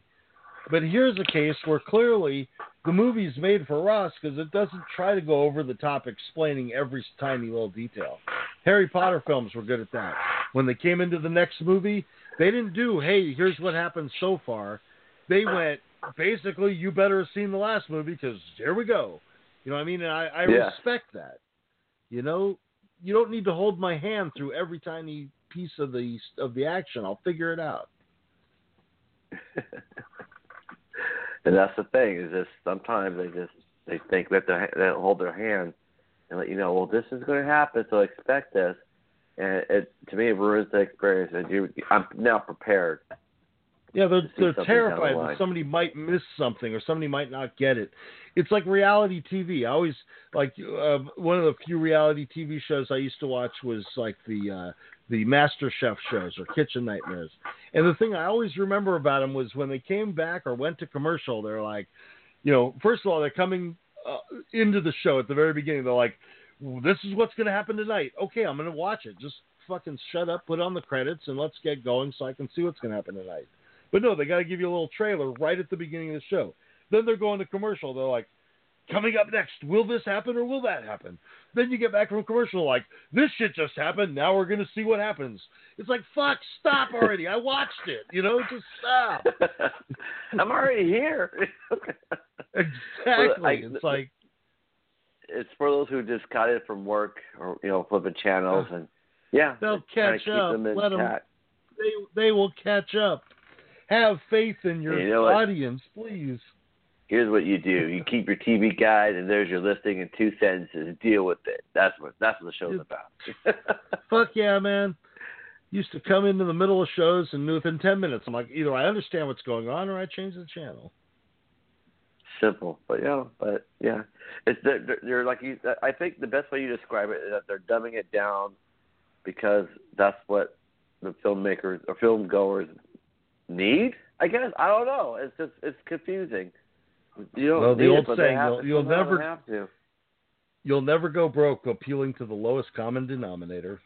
But here's a case where clearly the movie's made for Ross because it doesn't try to go over the top explaining every tiny little detail. Harry Potter films were good at that. When they came into the next movie, they didn't do, hey, here's what happened so far. They went, basically, you better have seen the last movie because here we go. You know what I mean? And I, I yeah. respect that. You know, you don't need to hold my hand through every tiny piece of the of the action. I'll figure it out. and that's the thing is just sometimes they just they think that they they hold their hand and let you know, well, this is going to happen, so expect this. And it to me it ruins the experience. And you, I'm now prepared. Yeah, they're they're terrified that somebody might miss something or somebody might not get it. It's like reality TV. I always like uh, one of the few reality TV shows I used to watch was like the uh, the Master Chef shows or Kitchen Nightmares. And the thing I always remember about them was when they came back or went to commercial, they're like, you know, first of all, they're coming uh, into the show at the very beginning. They're like, this is what's going to happen tonight. Okay, I'm going to watch it. Just fucking shut up, put on the credits, and let's get going so I can see what's going to happen tonight. But no, they got to give you a little trailer right at the beginning of the show. Then they're going to commercial. They're like, coming up next, will this happen or will that happen? Then you get back from commercial like, this shit just happened. Now we're going to see what happens. It's like, fuck, stop already. I watched it. You know, just stop. I'm already here. exactly. I, it's like, it's for those who just got it from work or, you know, flipping channels and, yeah. They'll catch up. Them Let them, they, they will catch up. Have faith in your you know audience, please here's what you do: you keep your TV guide, and there's your listing in two sentences. Deal with it. That's what that's what the show's about. Fuck yeah, man! Used to come into the middle of shows, and within ten minutes, I'm like, either I understand what's going on, or I change the channel. Simple, but yeah, but yeah, it's they're, they're like you. I think the best way you describe it is that they're dumbing it down because that's what the filmmakers or film goers need. I guess I don't know. It's just it's confusing. You don't well, the old it, saying, you'll, you'll never have to. You'll never go broke appealing to the lowest common denominator.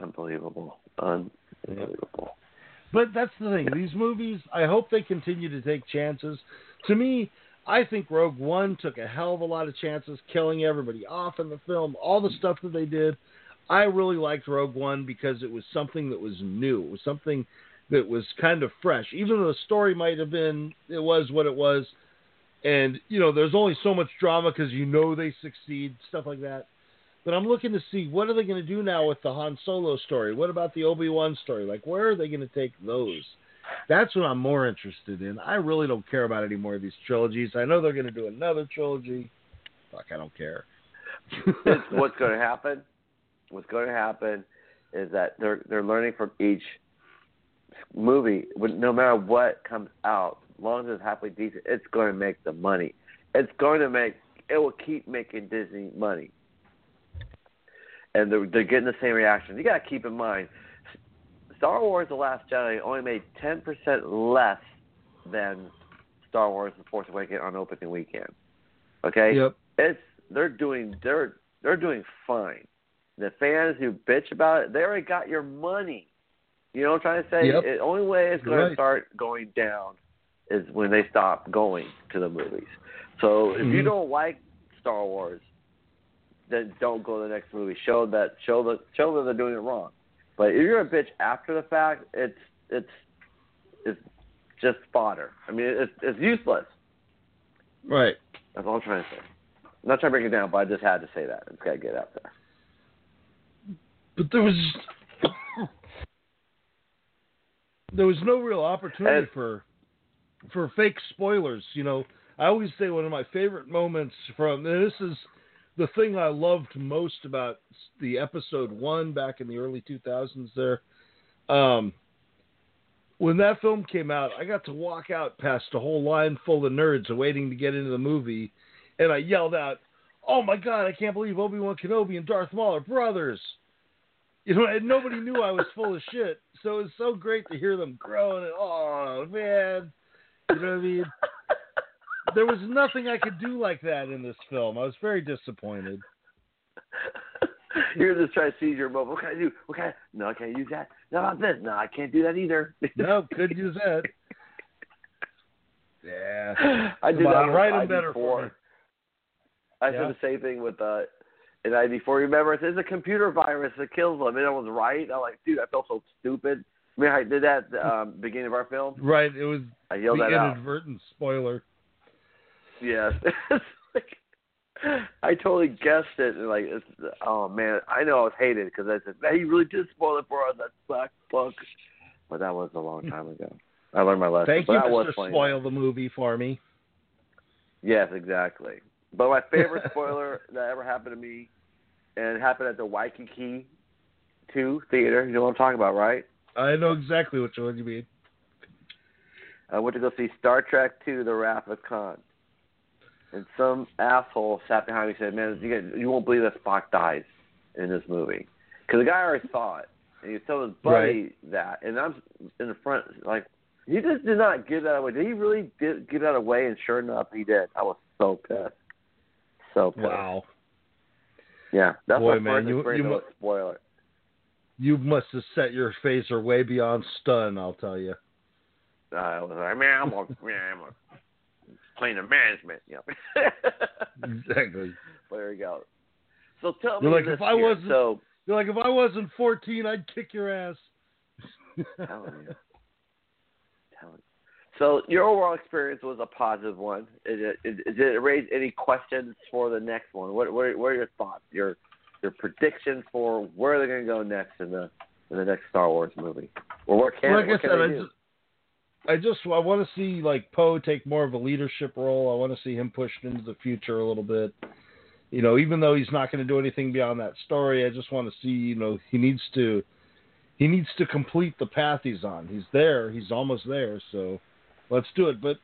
Unbelievable. Unbelievable. But that's the thing. These movies, I hope they continue to take chances. To me, I think Rogue One took a hell of a lot of chances, killing everybody off in the film, all the stuff that they did. I really liked Rogue One because it was something that was new. It was something that was kind of fresh, even though the story might have been it was what it was, and you know there's only so much drama because you know they succeed, stuff like that. But I'm looking to see what are they going to do now with the Han Solo story? What about the Obi Wan story? Like where are they going to take those? That's what I'm more interested in. I really don't care about any more of these trilogies. I know they're going to do another trilogy. Fuck, I don't care. what's going to happen? What's going to happen is that they're they're learning from each movie, no matter what comes out, as long as it's halfway decent, it's going to make the money. It's going to make. It will keep making Disney money. and they're, they're getting the same reaction. You got to keep in mind, Star Wars: The Last Jedi only made ten percent less than Star Wars: The Force Awakens on opening weekend. Okay, Yep. it's they're doing they're they're doing fine. The fans who bitch about it, they already got your money. You know what I'm trying to say? Yep. The only way it's going Right. to start going down is when they stop going to the movies. So if you Mhm. don't like Star Wars, then don't go to the next movie. Show that show the show that they're doing it wrong. But if you're a bitch after the fact, it's it's it's just fodder. I mean, it's it's useless. Right. That's all I'm trying to say. I'm not trying to break it down, but I just had to say that. It's got to get out there. But there was there was no real opportunity And- for for fake spoilers. You know, I always say one of my favorite moments from and this is the thing I loved most about the episode one back in the early 2000s. There, um, when that film came out, I got to walk out past a whole line full of nerds waiting to get into the movie, and I yelled out, "Oh my God! I can't believe Obi Wan Kenobi and Darth Maul are brothers!" You know, and nobody knew I was full of shit. So it was so great to hear them groan and oh man, you know what I mean? There was nothing I could do like that in this film. I was very disappointed. You're just trying to seize your moment. What can I do? What can I? No, I can't use that. No, about this. No, I can't do that either. No, couldn't use that. Yeah. I did Come that on, write 'em better ID4. for me. I Yeah. said the same thing with uh in ID4. Remember, it's a computer virus that kills them, and I was right. I'm like, dude, I felt so stupid. I mean, I did that at the um, beginning of our film. Right, it was I the yelled that out. inadvertent spoiler. Yes. Like, I totally guessed it. and Like, it's, oh man, I know I was hated because I said, man, you really did spoil it for us. That sucks, fuck. But that was a long time ago. I learned my lesson. Thank but you, that Mr. Spoil the movie for me. Yes, exactly. But my favorite spoiler that ever happened to me, and it happened at the Waikiki 2 theater. You know what I'm talking about, right? I know exactly which one you mean. I went to go see Star Trek Two: The Wrath of Khan, and some asshole sat behind me and said, "Man, you, get, you won't believe that Spock dies in this movie," because the guy already saw it, and he was telling his buddy that, and I'm in the front, like he just did not give that away. Did he really did give that away? And sure enough, he did. I was so pissed, so pissed. Wow. Yeah, that's Boy, my man, you, you, a spoiler. You must have set your phaser way beyond stun, I'll tell you. Uh, I was like, man, I'm a, man, I'm a playing of management. Yep. Exactly. But there you go. So tell You're me like, if I here. wasn't- So You're like, if I wasn't 14, I'd kick your ass. telling you, telling you. So your overall experience was a positive one. Is it, is, is it raise any questions for the next one? What, what, what are your thoughts? Your your predictions for where they're going to go next in the in the next Star Wars movie? Or what can like what I can said, I do? just, I just I want to see like Poe take more of a leadership role. I want to see him pushed into the future a little bit. You know, even though he's not going to do anything beyond that story, I just want to see. You know, he needs to he needs to complete the path he's on. He's there. He's almost there. So let's do it. But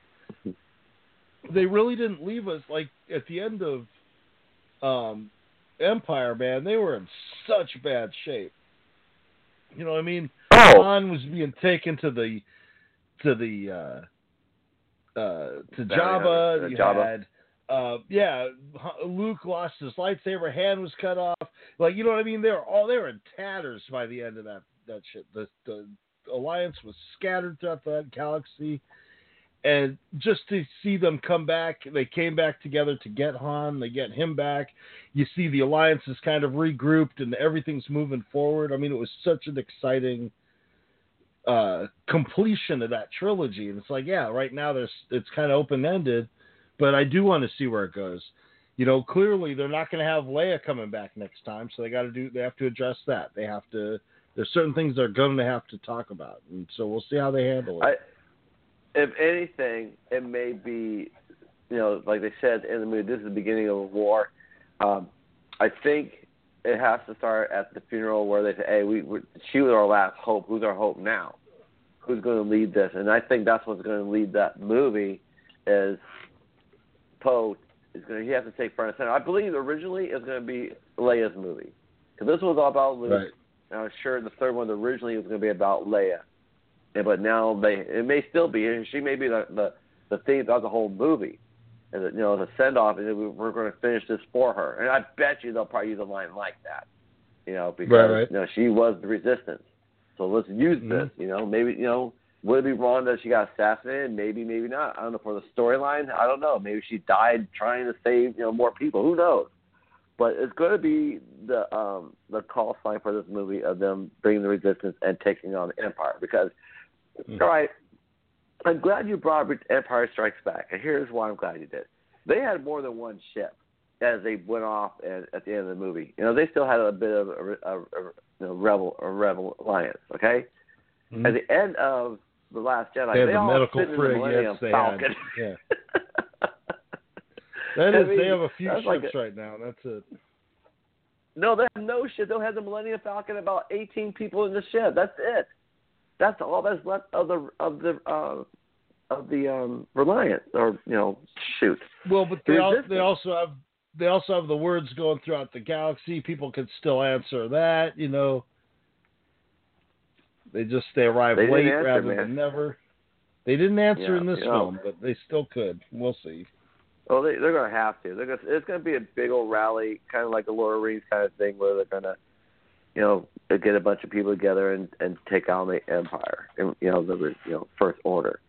they really didn't leave us like at the end of um, Empire, man. They were in such bad shape. You know what I mean? oh, Han was being taken to the to the uh uh to Jabba. uh, You Jabba. had uh yeah, Luke lost his lightsaber, hand was cut off. Like you know what I mean? They were all they were in tatters by the end of that that shit. The the alliance was scattered throughout the galaxy. And just to see them come back, they came back together to get Han. They get him back. You see the alliance is kind of regrouped and everything's moving forward. I mean, it was such an exciting uh, completion of that trilogy. And it's like, yeah, right now there's it's kind of open ended, but I do want to see where it goes. You know, clearly they're not going to have Leia coming back next time, so they got to do they have to address that. They have to. There's certain things they're going to have to talk about, and so we'll see how they handle it. I, if anything, it may be, you know, like they said in the movie, this is the beginning of a war. Um, I think it has to start at the funeral where they say, "Hey, we, we she was our last hope. Who's our hope now? Who's going to lead this?" And I think that's what's going to lead that movie is Poe is going to he has to take front and center. I believe originally it was going to be Leia's movie, Because this was all about Luke. Right. And I was sure the third one originally was going to be about Leia, but now they it may still be, and she may be the the, the theme throughout the whole movie, and you know the send off, and we- we're going to finish this for her. And I bet you they'll probably use a line like that, you know, because Right, right. you know she was the resistance. So let's use Mhm. this. You know, maybe you know would it be wrong that she got assassinated? Maybe, maybe not. I don't know for the storyline. I don't know. Maybe she died trying to save you know more people. Who knows? But it's going to be the um, the call sign for this movie of them bringing the resistance and taking on the Empire. Because, Mhm. all right, I'm glad you brought Empire Strikes Back, and here's why I'm glad you did. They had more than one ship as they went off at, at the end of the movie. You know, they still had a bit of a, a, a you know, rebel a rebel alliance. Okay, Mhm. at the end of the Last Jedi, They had the all medical fit in the frig, Millennium yes, they Falcon. had. Yeah. That I mean, they have a few ships like a- right now. That's it. No, they have no ship. They'll have the Millennium Falcon, about 18 people in the ship. That's it. That's all that's left of the of the uh, of the um, Reliance, or you know, shoot. Well, but they, al- they also have they also have the words going throughout the galaxy. People can still answer that, you know. They just they arrive They late answer, rather man. than never. They didn't answer Yeah, in this film, but they still could. We'll see. Oh, they, they're going to have to. They're gonna, it's going to be a big old rally, kind of like a of Rings kind of thing, where they're going to, you know, get a bunch of people together and and take on the Empire, and you know, the you know First Order.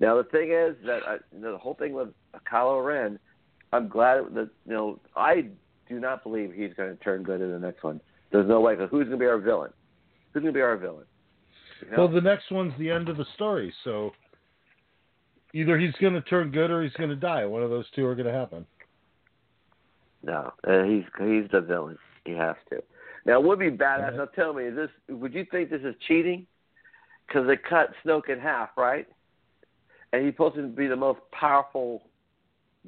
Now the thing is that I, you know, the whole thing with Kylo Ren, I'm glad that you know I do not believe he's going to turn good in the next one. There's no way. 'cause who's going to be our villain? Who's going to be our villain? You know? Well, the next one's the end of the story, so either he's going to turn good or he's going to die. One of those two are going to happen. No, uh, he's he's the villain. He has to. Now, it would be badass. Now, tell me, is this? Would you think this is cheating? Because they cut Snoke in half, right? And he's supposed to be the most powerful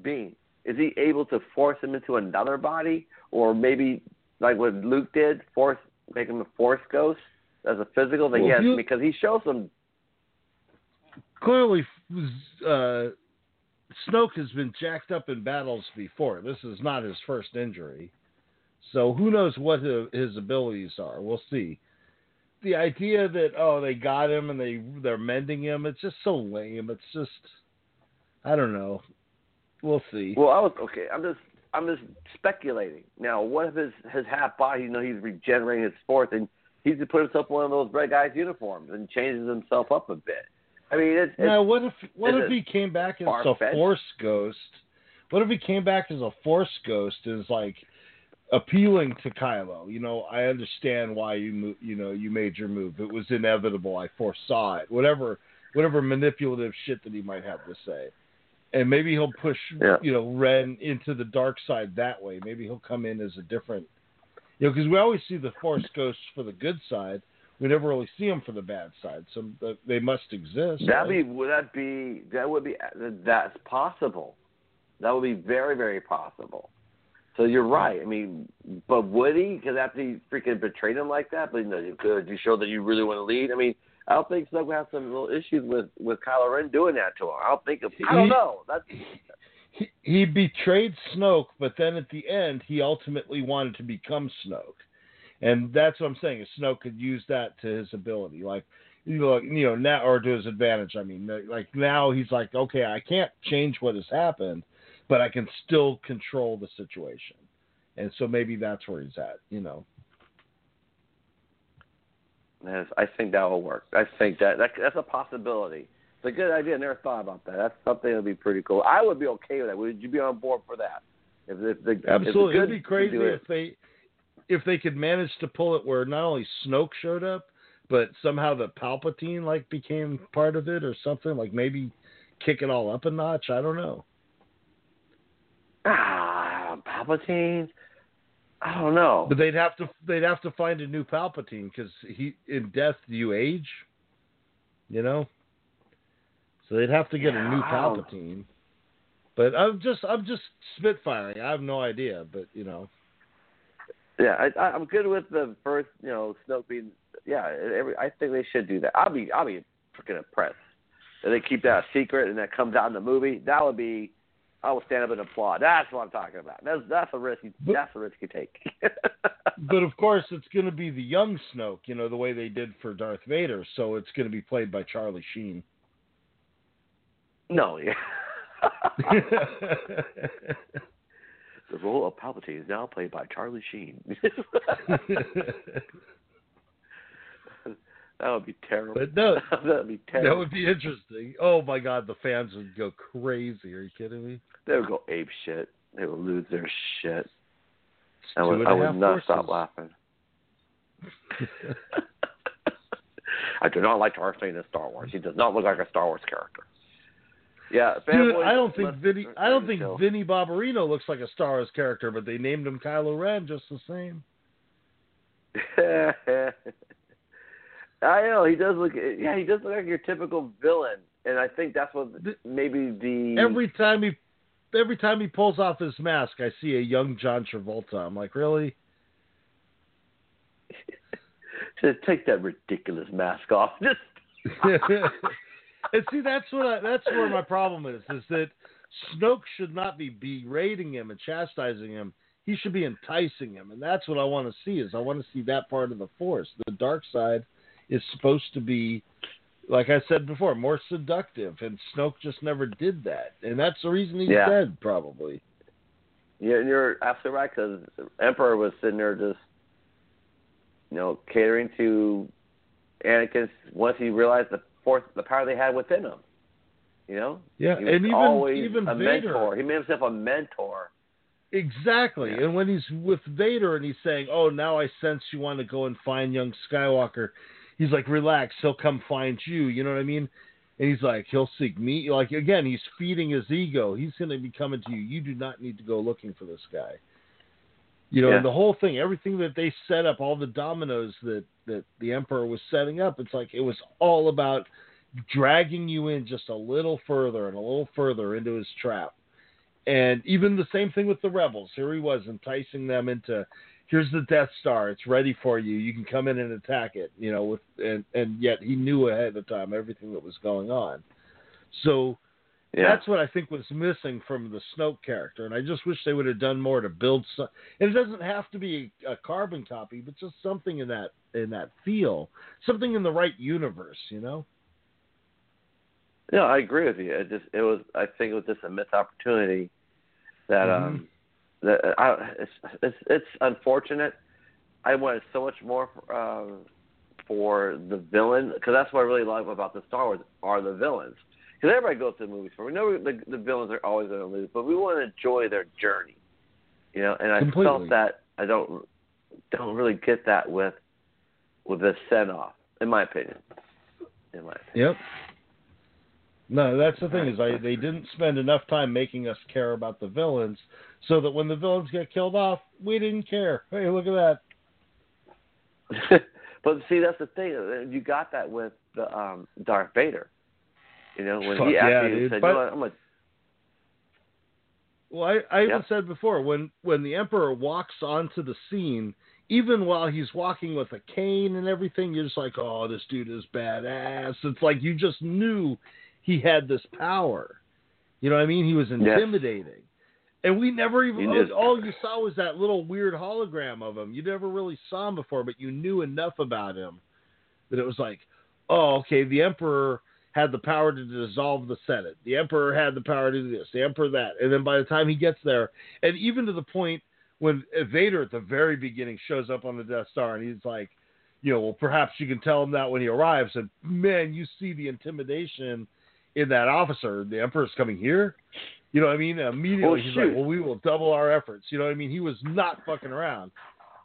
being. Is he able to force him into another body, or maybe like what Luke did, force make him a Force ghost as a physical thing? Well, yes, you- because he shows some. Clearly, uh, Snoke has been jacked up in battles before. This is not his first injury. So who knows what his, abilities are? We'll see. The idea that oh they got him and they they're mending him, it's just so lame. It's just I don't know. We'll see. Well, I was okay. I'm just I'm just speculating. Now, what if his his half body, you know, he's regenerating his force, and he's to put himself in one of those red guys uniforms and changes himself up a bit. I mean, it's, it's Now, what if what if he came back as a force ghost? What if he came back as a force ghost? Is like appealing to Kylo. You know, I understand why you mo- you know you made your move. It was inevitable. I foresaw it. Whatever whatever manipulative shit that he might have to say. And maybe he'll push Yeah. you know Ren into the dark side that way. Maybe he'll come in as a different you know because we always see the force ghosts for the good side. We never really see them for the bad side. So they must exist. That'd right? be would that be that would be that's possible. That would be very very possible. So you're right. I mean, but would he? Because after he freaking betrayed him like that, but you know, you could you show that you really want to lead. I mean, I don't think Snoke has some little issues with with Kylo Ren doing that to him. I don't think. I don't He- know. That's he, he betrayed Snoke, but then at the end, he ultimately wanted to become Snoke, and that's what I'm saying. Is Snoke could use that to his ability, like you know, like, you know now or to his advantage. I mean, like now he's like, okay, I can't change what has happened, but I can still control the situation, and so maybe that's where he's at. You know, Yes, I think that will work. I think that, that that's a possibility. It's a good idea. I never thought about that. That's something that would be pretty cool. I would be okay with that. Would you be on board for that? If, if the if absolutely, good it'd be crazy it. if they if they could manage to pull it where not only Snoke showed up, but somehow the Palpatine like became part of it or something. Like maybe kick it all up a notch. I don't know. Ah, Palpatine. I don't know. But they'd have to they'd have to find a new Palpatine because he in death you age, you know. So they'd have to get a new Yeah, I don't- Palpatine. But I'm just I'm just spitfiring. I have no idea, but you know. Yeah, I, I, I'm good with the first. You know, Snoke being. Yeah, every, I think they should do that. I'll be I'll be freaking impressed if they keep that a secret and that comes out in the movie. That would be I will stand up and applaud. That's what I'm talking about. That's that's a risk. You, But- that's a risk you take. But of course, it's going to be the young Snoke, you know, the way they did for Darth Vader. So it's going to be played by Charlie Sheen. no, yeah. the role of Palpatine is now played by Charlie Sheen. That would be terrible. but no, that would be terrible. that would be interesting. Oh my God, the fans would go crazy. Are you kidding me? They would go ape shit. They would lose their shit. I would, I would not stop laughing. I do not like Darth Vader in Star Wars. He does not look like a Star Wars character. Yeah, Dude, I don't think Vinny. I don't think so. Vinny Barbarino looks like a Star Wars character, but they named him Kylo Ren just the same. I know he does look. Yeah, he does look like your typical villain, and I think that's what maybe the Every time he, every time he pulls off his mask, I see a young John Travolta. I'm like, really? to take that ridiculous mask off. Just and see, that's what I, that's where my problem is. Is that Snoke should not be berating him and chastising him. He should be enticing him, and that's what I want to see. Is I want to see that part of the Force. The dark side is supposed to be, like I said before, more seductive, and Snoke just never did that, and that's the reason he's Yeah. dead, probably. Yeah, and you're absolutely right because Emperor was sitting there just, you know, catering to Anakin once he realized the force, the power they had within him. You know, Yeah, he was and even always even a Vader. mentor. He made himself a mentor. Exactly. Yeah. And when he's with Vader and he's saying, "Oh, now I sense you want to go and find young Skywalker," he's like, "Relax, he'll come find you." You know what I mean? And he's like, "He'll seek me." Like again, he's feeding his ego. He's going to be coming to you. You do not need to go looking for this guy. You know, Yeah. and the whole thing, everything that they set up, all the dominoes that that the Emperor was setting up, it's like it was all about dragging you in just a little further and a little further into his trap. And even the same thing with the rebels. Here he was enticing them into here's the Death Star, it's ready for you. You can come in and attack it, you know, with and and yet he knew ahead of time everything that was going on. So Yeah, that's what I think was missing from the Snoke character, and I just wish they would have done more to build. Some, and it doesn't have to be a, carbon copy, but just something in that in that feel, something in the right universe, you know. yeah, I agree with you. It just, it was. I think it was just a missed opportunity. That um, that I, it's it's it's unfortunate. I wanted so much more um, for the villain because that's what I really love about the Star Wars are the villains. Because everybody goes to the movies for we know the the villains are always going to lose, but we want to enjoy their journey, you know. And I Completely. felt that I don't don't really get that with with the send off, in my opinion. In my opinion. Yep. No, that's the thing is I they didn't spend enough time making us care about the villains, so that when the villains get killed off, we didn't care. Hey, look at that. but see, that's the thing. You got that with the um, Darth Vader. You know, when Fuck he yeah, actually dude. said, But- "You know what? I'm gonna Well, I, I Yeah. even said before when when the emperor walks onto the scene, even while he's walking with a cane and everything, you're just like, oh, this dude is badass. It's like you just knew he had this power. You know what I mean? He was intimidating. And we never even did. all you saw was that little weird hologram of him. You never really saw him before, but you knew enough about him that it was like, oh, okay, the emperor had the power to dissolve the Senate. The emperor had the power to do this. The emperor that. And then by the time he gets there, and even to the point when Vader at the very beginning shows up on the Death Star, and he's like, you know, well, perhaps you can tell him that when he arrives. And man, you see the intimidation in that officer. The emperor's coming here. You know what I mean? Immediately Oh, he's like, well, we will double our efforts. You know what I mean? He was not fucking around.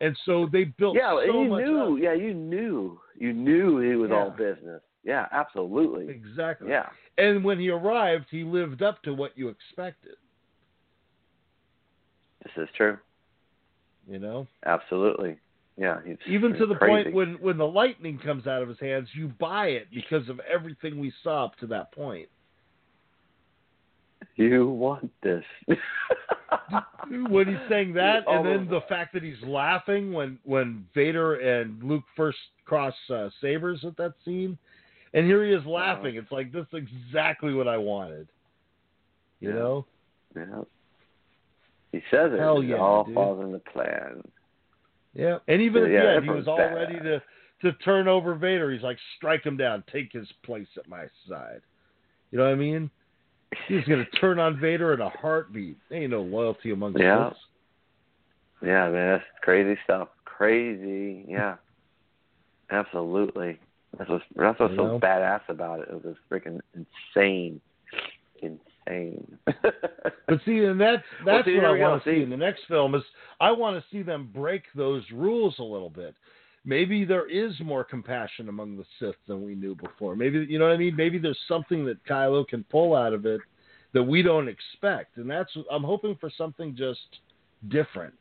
And so they built yeah, so you knew. up. Yeah, you knew. You knew he was all business. Yeah, absolutely. Exactly. Yeah, And when he arrived, he lived up to what you expected. this is true. You know, Absolutely. Yeah, he's even to the crazy. point when when the lightning comes out of his hands, you buy it because of everything we saw up to that point. you want this. when he's saying that, and then the- fact that he's laughing when when Vader and Luke first cross uh, sabers at that scene, and here he is laughing. It's like this is exactly what I wanted. You Yeah. know, Yeah. He says it. Hell it yeah, all dude. falls into the plan. Yeah, and even at Yeah, he was all bad. ready to to turn over Vader. He's like, strike him down, take his place at my side. You know what I mean? He's gonna turn on Vader in a heartbeat. There Ain't no loyalty among Yeah. Siths. Yeah, man, that's crazy stuff. Crazy. Yeah. Absolutely. That's what's that's what's so know? badass about it. It was freaking insane. Insane. But see, and that's Well, that's see, what I want to see See- in the next film is I want to see them break those rules a little bit. Maybe there is more compassion among the Sith than we knew before. Maybe you know what I mean. Maybe there's something that Kylo can pull out of it that we don't expect, and that's I'm hoping for something just different.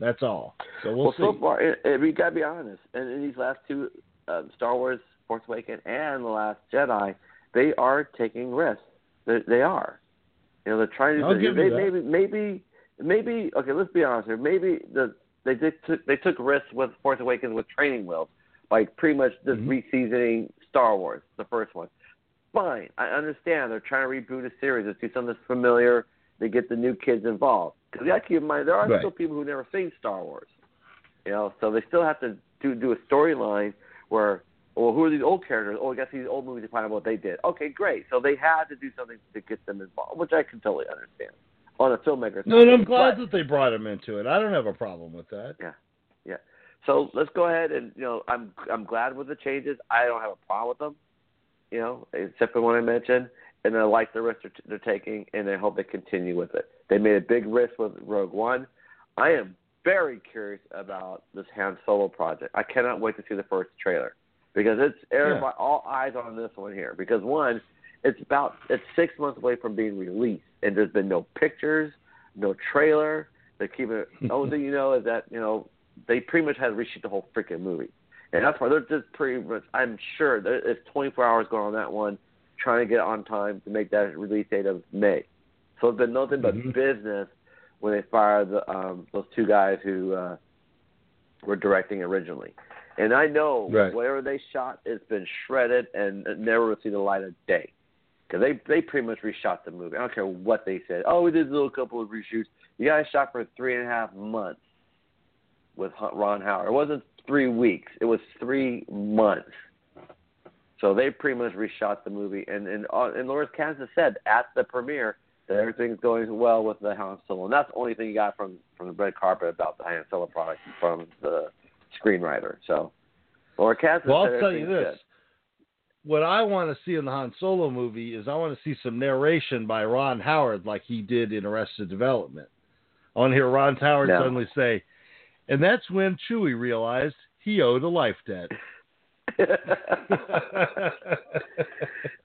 That's all. So we'll, see. well, see. so far, it, it, we gotta be honest. And in these last two, uh, Star Wars: Force Awakens and The Last Jedi, they are taking risks. They, they are. You know, they're trying to. I'll they, give you they, that. maybe, maybe, maybe. Okay, let's be honest here. Maybe the they did took, they took risks with Force Awakens with training wheels by pretty much just Mhm. reseasoning Star Wars, the first one. Fine, I understand they're trying to reboot a series. Let's do something that's familiar. They get the new kids involved. Because you got to keep in mind there are Right. still people who've never seen Star Wars. You know, so they still have to do do a storyline where, well, who are these old characters? Oh, I guess these old movies to find out what they did. Okay, great. So they had to do something to get them involved, which I can totally understand on a filmmaker. no, and I'm glad But- that they brought him into it. I don't have a problem with that. Yeah, yeah. So let's go ahead and you know I'm I'm glad with the changes. I don't have a problem with them, you know, except for what I mentioned. And I like the risk they're, they're taking, and I hope they continue with it. They made a big risk with Rogue One. I am very curious about this Han Solo project. I cannot wait to see the first trailer because it's everybody, all eyes on this one here. Because one, it's about it's six months away from being released, and there's been no pictures, no trailer. They're keeping it. The only thing you know is that you know they pretty much had to reshoot the whole freaking movie, and that's why they're just pretty much. I'm sure there- it's 24 hours going on that one, trying to get on time to make that release date of May. So it's been nothing but Mhm. business when they fired the, um, those two guys who uh, were directing originally. And I know Right. whatever they shot, it's been shredded and never will see the light of day. Because they they pretty much reshot the movie. I don't care what they said. Oh, we did a little couple of reshoots. You guys shot for three and a half months with Ron Howard. It wasn't three weeks. It was three months. So they pretty much reshot the movie. And and uh, and Lawrence Kasdan said at the premiere that everything's going well with the Han Solo. And that's the only thing you got from from the red carpet about the Han Solo product from the screenwriter. So Lawrence Kasdan Well, I'll tell you this. What I want to see in the Han Solo movie is I want to see some narration by Ron Howard like he did in Arrested Development. I want to hear Ron Howard No. suddenly say, and that's when Chewie realized he owed a life debt.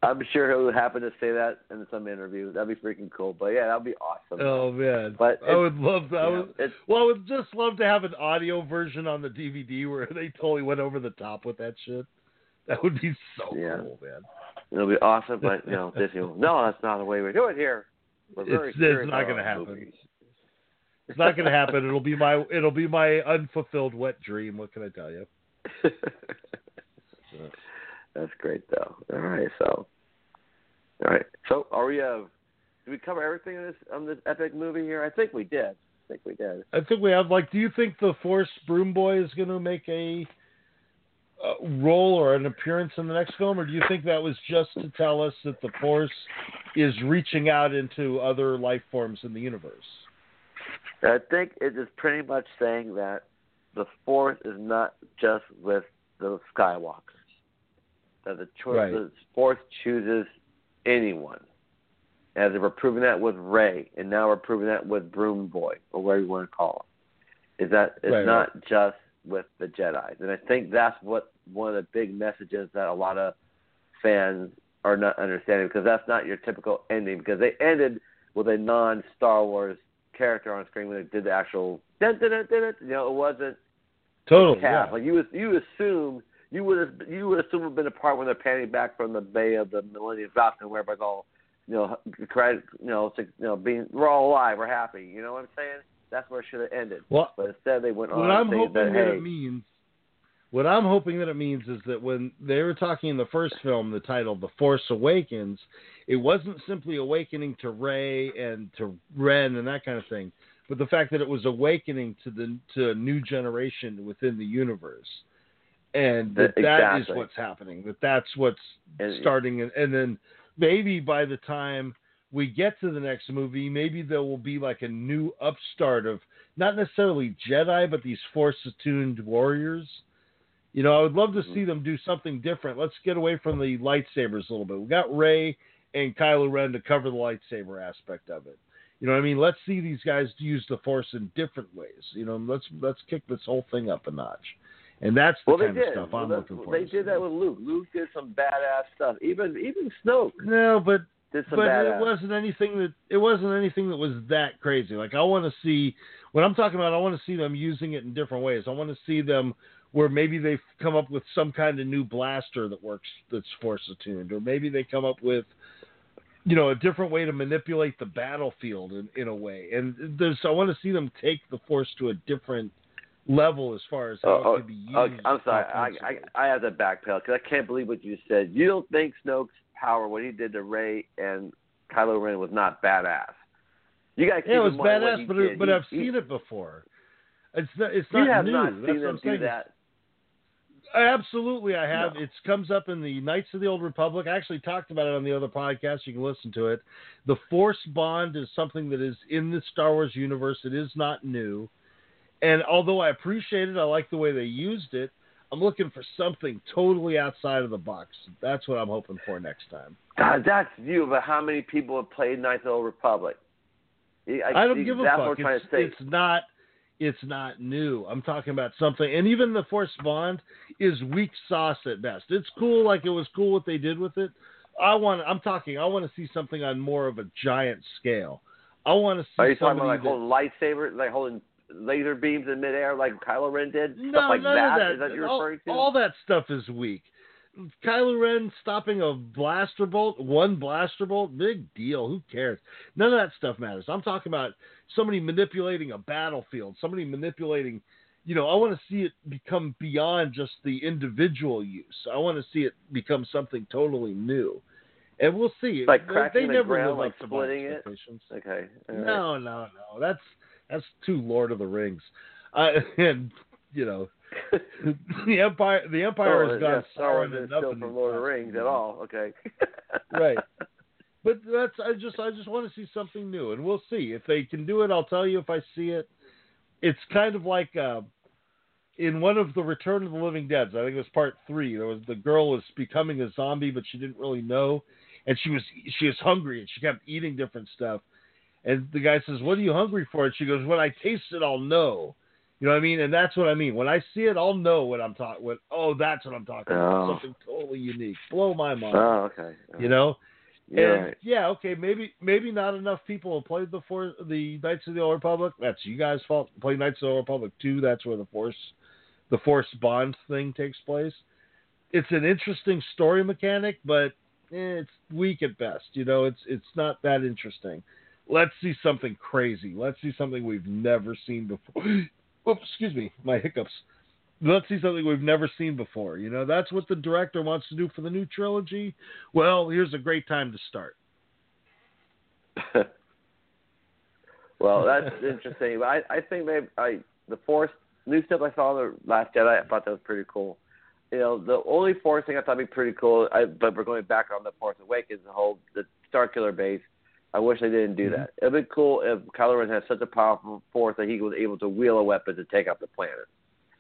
I'm sure he'll happen to say that in some interview. That'd be freaking cool. But yeah, that'd be awesome. oh man. But I would love that. I You know, well I would just love to have an audio version on the DVD where they totally went over the top with that shit. That would be so Yeah. cool, man. It'll be awesome, but you know, Disney will, no, that's not the way we do it here. We're very It's- it's not gonna happen. movies. It's not going to happen. It'll be my it'll be my unfulfilled wet dream. What can I tell you? that's great, though. All right, so, all right, so are we? Uh, did we cover everything on this on this epic movie here? I think we did. I think we did. I think we have like. Do you think the Force Broom Boy is going to make a, a role or an appearance in the next film, or do you think that was just to tell us that the Force is reaching out into other life forms in the universe? I think it is pretty much saying that the Force is not just with the Skywalkers. That the choice, Right. the Force chooses anyone. As if we're proving that with Rey, and now we're proving that with Broom Boy, or whatever you want to call him. Is that it's Right, not just with the Jedi, and I think that's what one of the big messages that a lot of fans are not understanding because that's not your typical ending because they ended with a non-Star Wars character on screen when they did the actual dun, dun, dun, dun, dun. you know it wasn't Totally. Yeah. like you you assume you would have you would assume have been a part when they're panning back from the bay of the Millennium Falcon where everybody's all you know cried you know you know being we're all alive we're happy you know what I'm saying? That's where it should have ended. Well, but instead they went on what I'm hoping that, that hey it means, What I'm hoping that it means is that when they were talking in the first film, the title "The Force Awakens," it wasn't simply awakening to Rey and to Ren and that kind of thing, but the fact that it was awakening to the to a new generation within the universe, and that, that is Exactly. what's happening. That that's what's And- starting, and, and then maybe by the time we get to the next movie, maybe there will be like a new upstart of not necessarily Jedi, but these force attuned warriors. You know, I would love to mm. see them do something different. Let's get away from the lightsabers a little bit. We got Rey and Kylo Ren to cover the lightsaber aspect of it. You know what I mean? Let's see these guys use the force in different ways. You know, let's let's kick this whole thing up a notch. And that's the Well, they kind of stuff Well, I'm looking for. they did that with Luke. Luke did some badass stuff. Even even Snoke No, but did some but badass. it wasn't anything that it wasn't anything that was that crazy. Like I want to see what I'm talking about. I want to see them using it in different ways. I want to see them where maybe they've come up with some kind of new blaster that works that's force attuned, or maybe they come up with you know a different way to manipulate the battlefield in, in a way. And there's I want to see them take the force to a different level as far as how Oh, oh it can be oh, used. oh, I'm sorry. I. I I have to backpedal because I can't believe what you said. You don't think Snoke's power, what he did to Rey and Kylo Ren, was not badass? You got yeah, it was in mind what he badass, but it, but He- I've he- seen it before. It's not, it's You not have new. not That's seen them I'm do that. Absolutely, I have. No. It comes up in the Knights of the Old Republic. I actually talked about it on the other podcast. You can listen to it. The Force Bond is something that is in the Star Wars universe. It is not new. And although I appreciate it, I like the way they used it. I'm looking for something totally outside of the box. That's what I'm hoping for next time. God, that's you. But how many people have played Knights of the Old Republic? I, I don't give a fuck. What I'm trying It's, it's not. It's not new. I'm talking about something, and even the Force Bond is weak sauce at best. It's cool, like it was cool what they did with it. I want. I'm talking. I want to see something on more of a giant scale. I want to see. Are you talking about like that- holding lightsabers, like holding laser beams in midair, like Kylo Ren did? No, Stuff like none that? of that. Is that you're all, referring to? all that stuff is weak. Kylo Ren stopping a blaster bolt, one blaster bolt, big deal. Who cares? None of that stuff matters. I'm talking about somebody manipulating a battlefield, somebody manipulating. You know, I want to see it become beyond just the individual use. I want to see it become something totally new, and we'll see. Like They- cracking they the never ground, like up to my splitting it? okay. right. No, no, no. That's that's too Lord of the Rings. Uh, and you know, the empire the empire Oh, has gone yeah, sour enough in from Lord of the Rings at all. Okay. Right. But that's I just I just want to see something new, and we'll see if they can do it. I'll tell you if I see it. It's kind of like uh, in one of the Return of the Living Dead. I think it was part three. There was the girl was becoming a zombie, but she didn't really know, and she was she was hungry and she kept eating different stuff. And the guy says, "What are you hungry for?" And she goes, "When I taste it, I'll know." You know what I mean? And that's what I mean. When I see it, I'll know what I'm talking. What? Oh, that's what I'm talking about. Oh. Something totally unique. Blow my mind. oh, okay. you know. You're and yeah, okay, maybe maybe not enough people have played the for the Knights of the Old Republic. That's you guys' fault. Play Knights of the Old Republic two. That's where the Force, the Force Bond thing takes place. It's an interesting story mechanic, but eh, it's weak at best. You know, it's it's not that interesting. Let's see something crazy. Let's see something we've never seen before. Oops, excuse me, my hiccups. Let's see something we've never seen before. You know, that's what the director wants to do for the new trilogy. Well, here's a great time to start. well, that's interesting. But I, I think maybe I the Force new stuff I saw in the Last Jedi. I thought that was pretty cool. You know, the only Force thing I thought would be pretty cool. I, but we're going back on the Force Awakens, the whole the Starkiller base. I wish they didn't do Mhm. that. It'd be cool if Kylo Ren had such a powerful force that he was able to wield a weapon to take out the planet,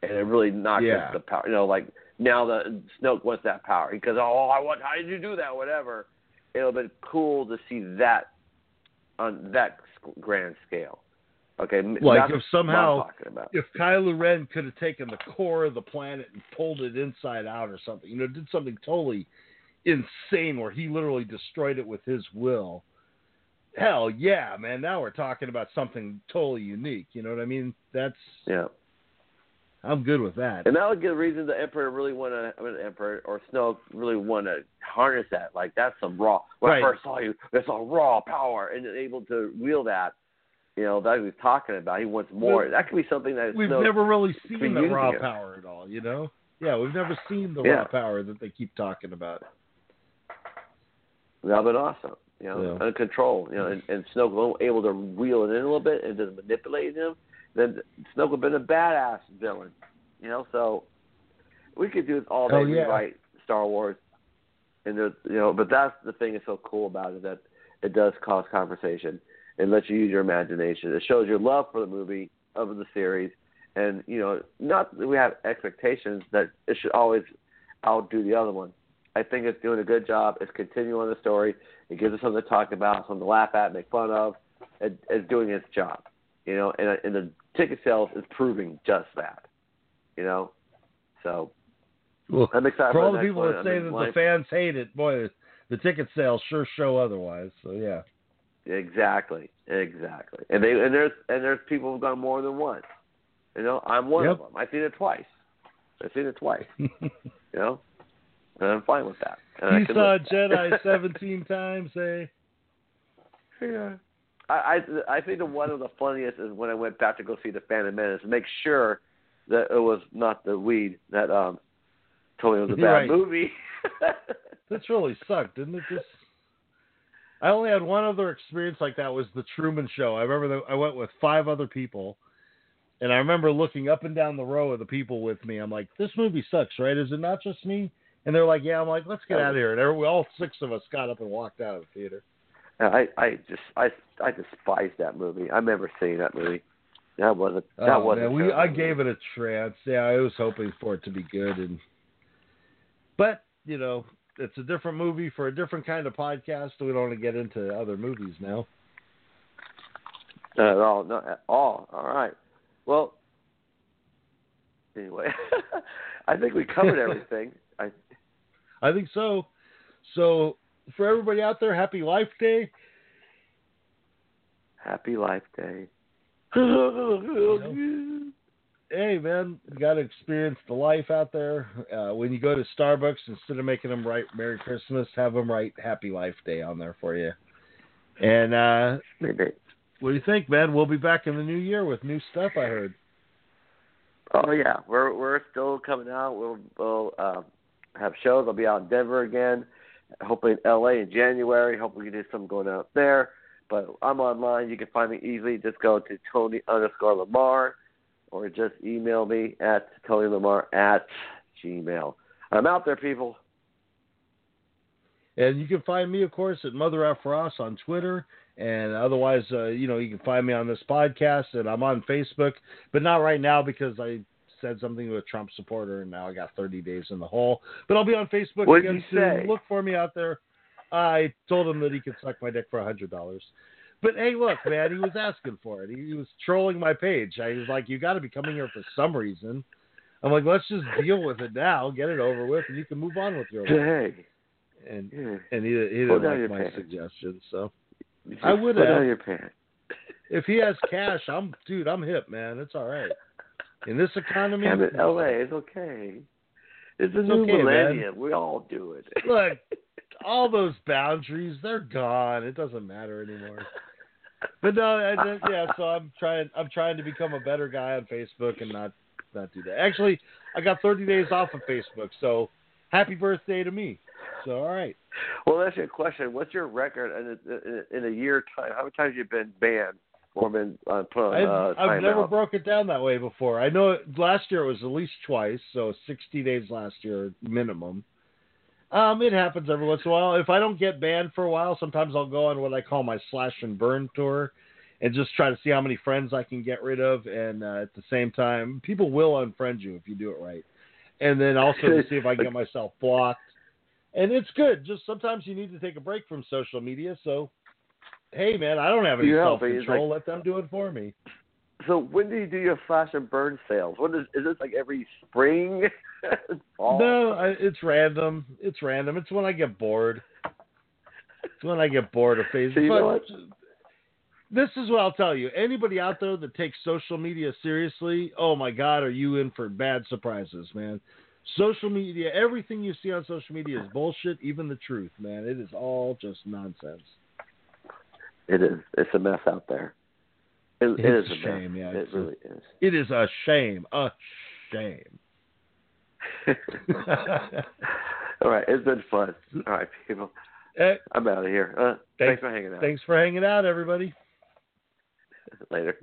and it really knocked Yeah. the power. You know, like now the Snoke wants that power because oh, I want how did you do that? Whatever. It'll be cool to see that on that grand scale. Okay, Like if somehow- I'm talking about. If Kylo Ren could have taken the core of the planet and pulled it inside out or something, you know, did something totally insane where he literally destroyed it with his will. Hell yeah, man! Now we're talking about something totally unique. You know what I mean? That's Yeah, I'm good with that. and that would give reason the Emperor really want to, I mean, Emperor or Snoke really want to harness that. Like that's some raw. When Right. I first saw you, it's a raw power, and able to wield that. You know, that he was talking about. He wants more. That could be something that We've Snoke, never really seen the raw it. power at all. You know? Yeah, we've never seen the Yeah. raw power that they keep talking about. That would been awesome. You know, Yeah. under control. You know, and, and Snoke able to reel it in a little bit and just manipulate him. Then Snoke would have been a badass villain. You know, so we could do this all oh, day Oh, yeah. rewrite Star Wars. And there's, you know, but that's the thing that's so cool about it that it does cause conversation and lets you use your imagination. It shows your love for the movie of the series, and you know, not that we have expectations that it should always outdo the other one. I think it's doing a good job. It's continuing the story. It gives us something to talk about, something to laugh at, make fun of. It, it's doing its job, you know. And, and the ticket sales is proving just that, you know. So Well, I'm excited for all the people that say that the fans hate it, boy, the ticket sales sure show otherwise. So yeah. Exactly, exactly. And they and there's and there's people who've gone more than once. You know, I'm one of them. I've seen it twice. I've seen it twice. You know, and I'm fine with that. And can saw live with that. Jedi 17 times, eh? Yeah. I, I I think the one of the funniest is when I went back to go see the Phantom Menace to make sure that it was not the weed that um told me it was a bad Right. movie. This really sucked, didn't it? Just I only had one other experience like that was the Truman Show. I remember that I went with five other people, and I remember looking up and down the row of the people with me. I'm like, "This movie sucks, right? Is it not just me?" And they're like, "Yeah." I'm like, "Let's get out of here." And every, all six of us got up and walked out of the theater. I I just I I despise that movie. I remember seeing that movie. That wasn't that oh, wasn't. man, we I movie. gave it a chance. Yeah, I was hoping for it to be good, and but you know, it's a different movie for a different kind of podcast. We don't want to get into other movies now. Not at all. Not at all. All right. Well. Anyway, I think we covered everything. I think so. So for everybody out there, happy Life Day. happy Life Day. Hey man, you got to experience the life out there. Uh, when you go to Starbucks, instead of making them write Merry Christmas, have them write Happy Life Day on there for you. And uh, what do you think, man? We'll be back in the new year with new stuff. I heard. Oh yeah, we're we're still coming out. We'll we'll uh, have shows. I'll be out in Denver again. Hopefully in LA in January. Hopefully we can do something going out there. But I'm online. You can find me easily. Just go to Tony underscore Lamar, or just email me at Tony Lamar at Gmail. I'm out there, people. And you can find me, of course, at Mother F. Ross on Twitter. And otherwise, uh, you know, you can find me on this podcast. And I'm on Facebook, but not right now because I said something to a Trump supporter, and now I got 30 days in the hole. But I'll be on Facebook What did again soon. Look for me out there. I told him that he could suck my dick for a hundred dollars. But hey, look, man, he was asking for it. He, he was trolling my page. I was like, you got to be coming here for some reason. I'm like, let's just deal with it now, get it over with, and you can move on with your life. And Yeah. and he, he didn't like my pants. suggestion. So I would have. down your pants. if he has cash, I'm dude, I'm hip, man. It's all right. In this economy, I'm in LA. It's okay. It's a It's new okay, man. millennium. We all do it. Look, all those boundaries, they're gone. It doesn't matter anymore. But no, I, I- yeah. So I'm trying. I'm trying to become a better guy on Facebook and not not do that. Actually, I got 30 days off of Facebook, so happy birthday to me. So all right. Well, that's your question. What's your record in a, in a year time? How many times have you been banned uh, put on I've, uh, I've never timeout? broke it down that way before. I know last year it was at least twice, so 60 days last year minimum. Um, it happens every once in a while. If I don't get banned for a while, sometimes I'll go on what I call my slash and burn tour, and just try to see how many friends I can get rid of. And uh, at the same time, people will unfriend you if you do it right. And then also to see if I can get myself blocked. And it's good. Just sometimes you need to take a break from social media. So, hey man, I don't have any You self help me. It's control. Let them do it for me. So when do you do your flash and burn sales? When is is this like every spring? No, I, it's random. It's random. It's when I get bored. It's when I get bored of Facebook. So you know This is what I'll tell you. Anybody out there that takes social media seriously, oh my God, are you in for bad surprises, man? Social media, everything you see on social media is bullshit, even the truth, man. It is all just nonsense. It is. It's a mess out there. It, it It's a a mess. shame, yeah, It it's a- really is. It is a shame. A shame. All right, it's been fun. All right, people. Eh, I'm out of here. Uh, thanks, Thanks- for hanging out. thanks for hanging out, everybody. Later.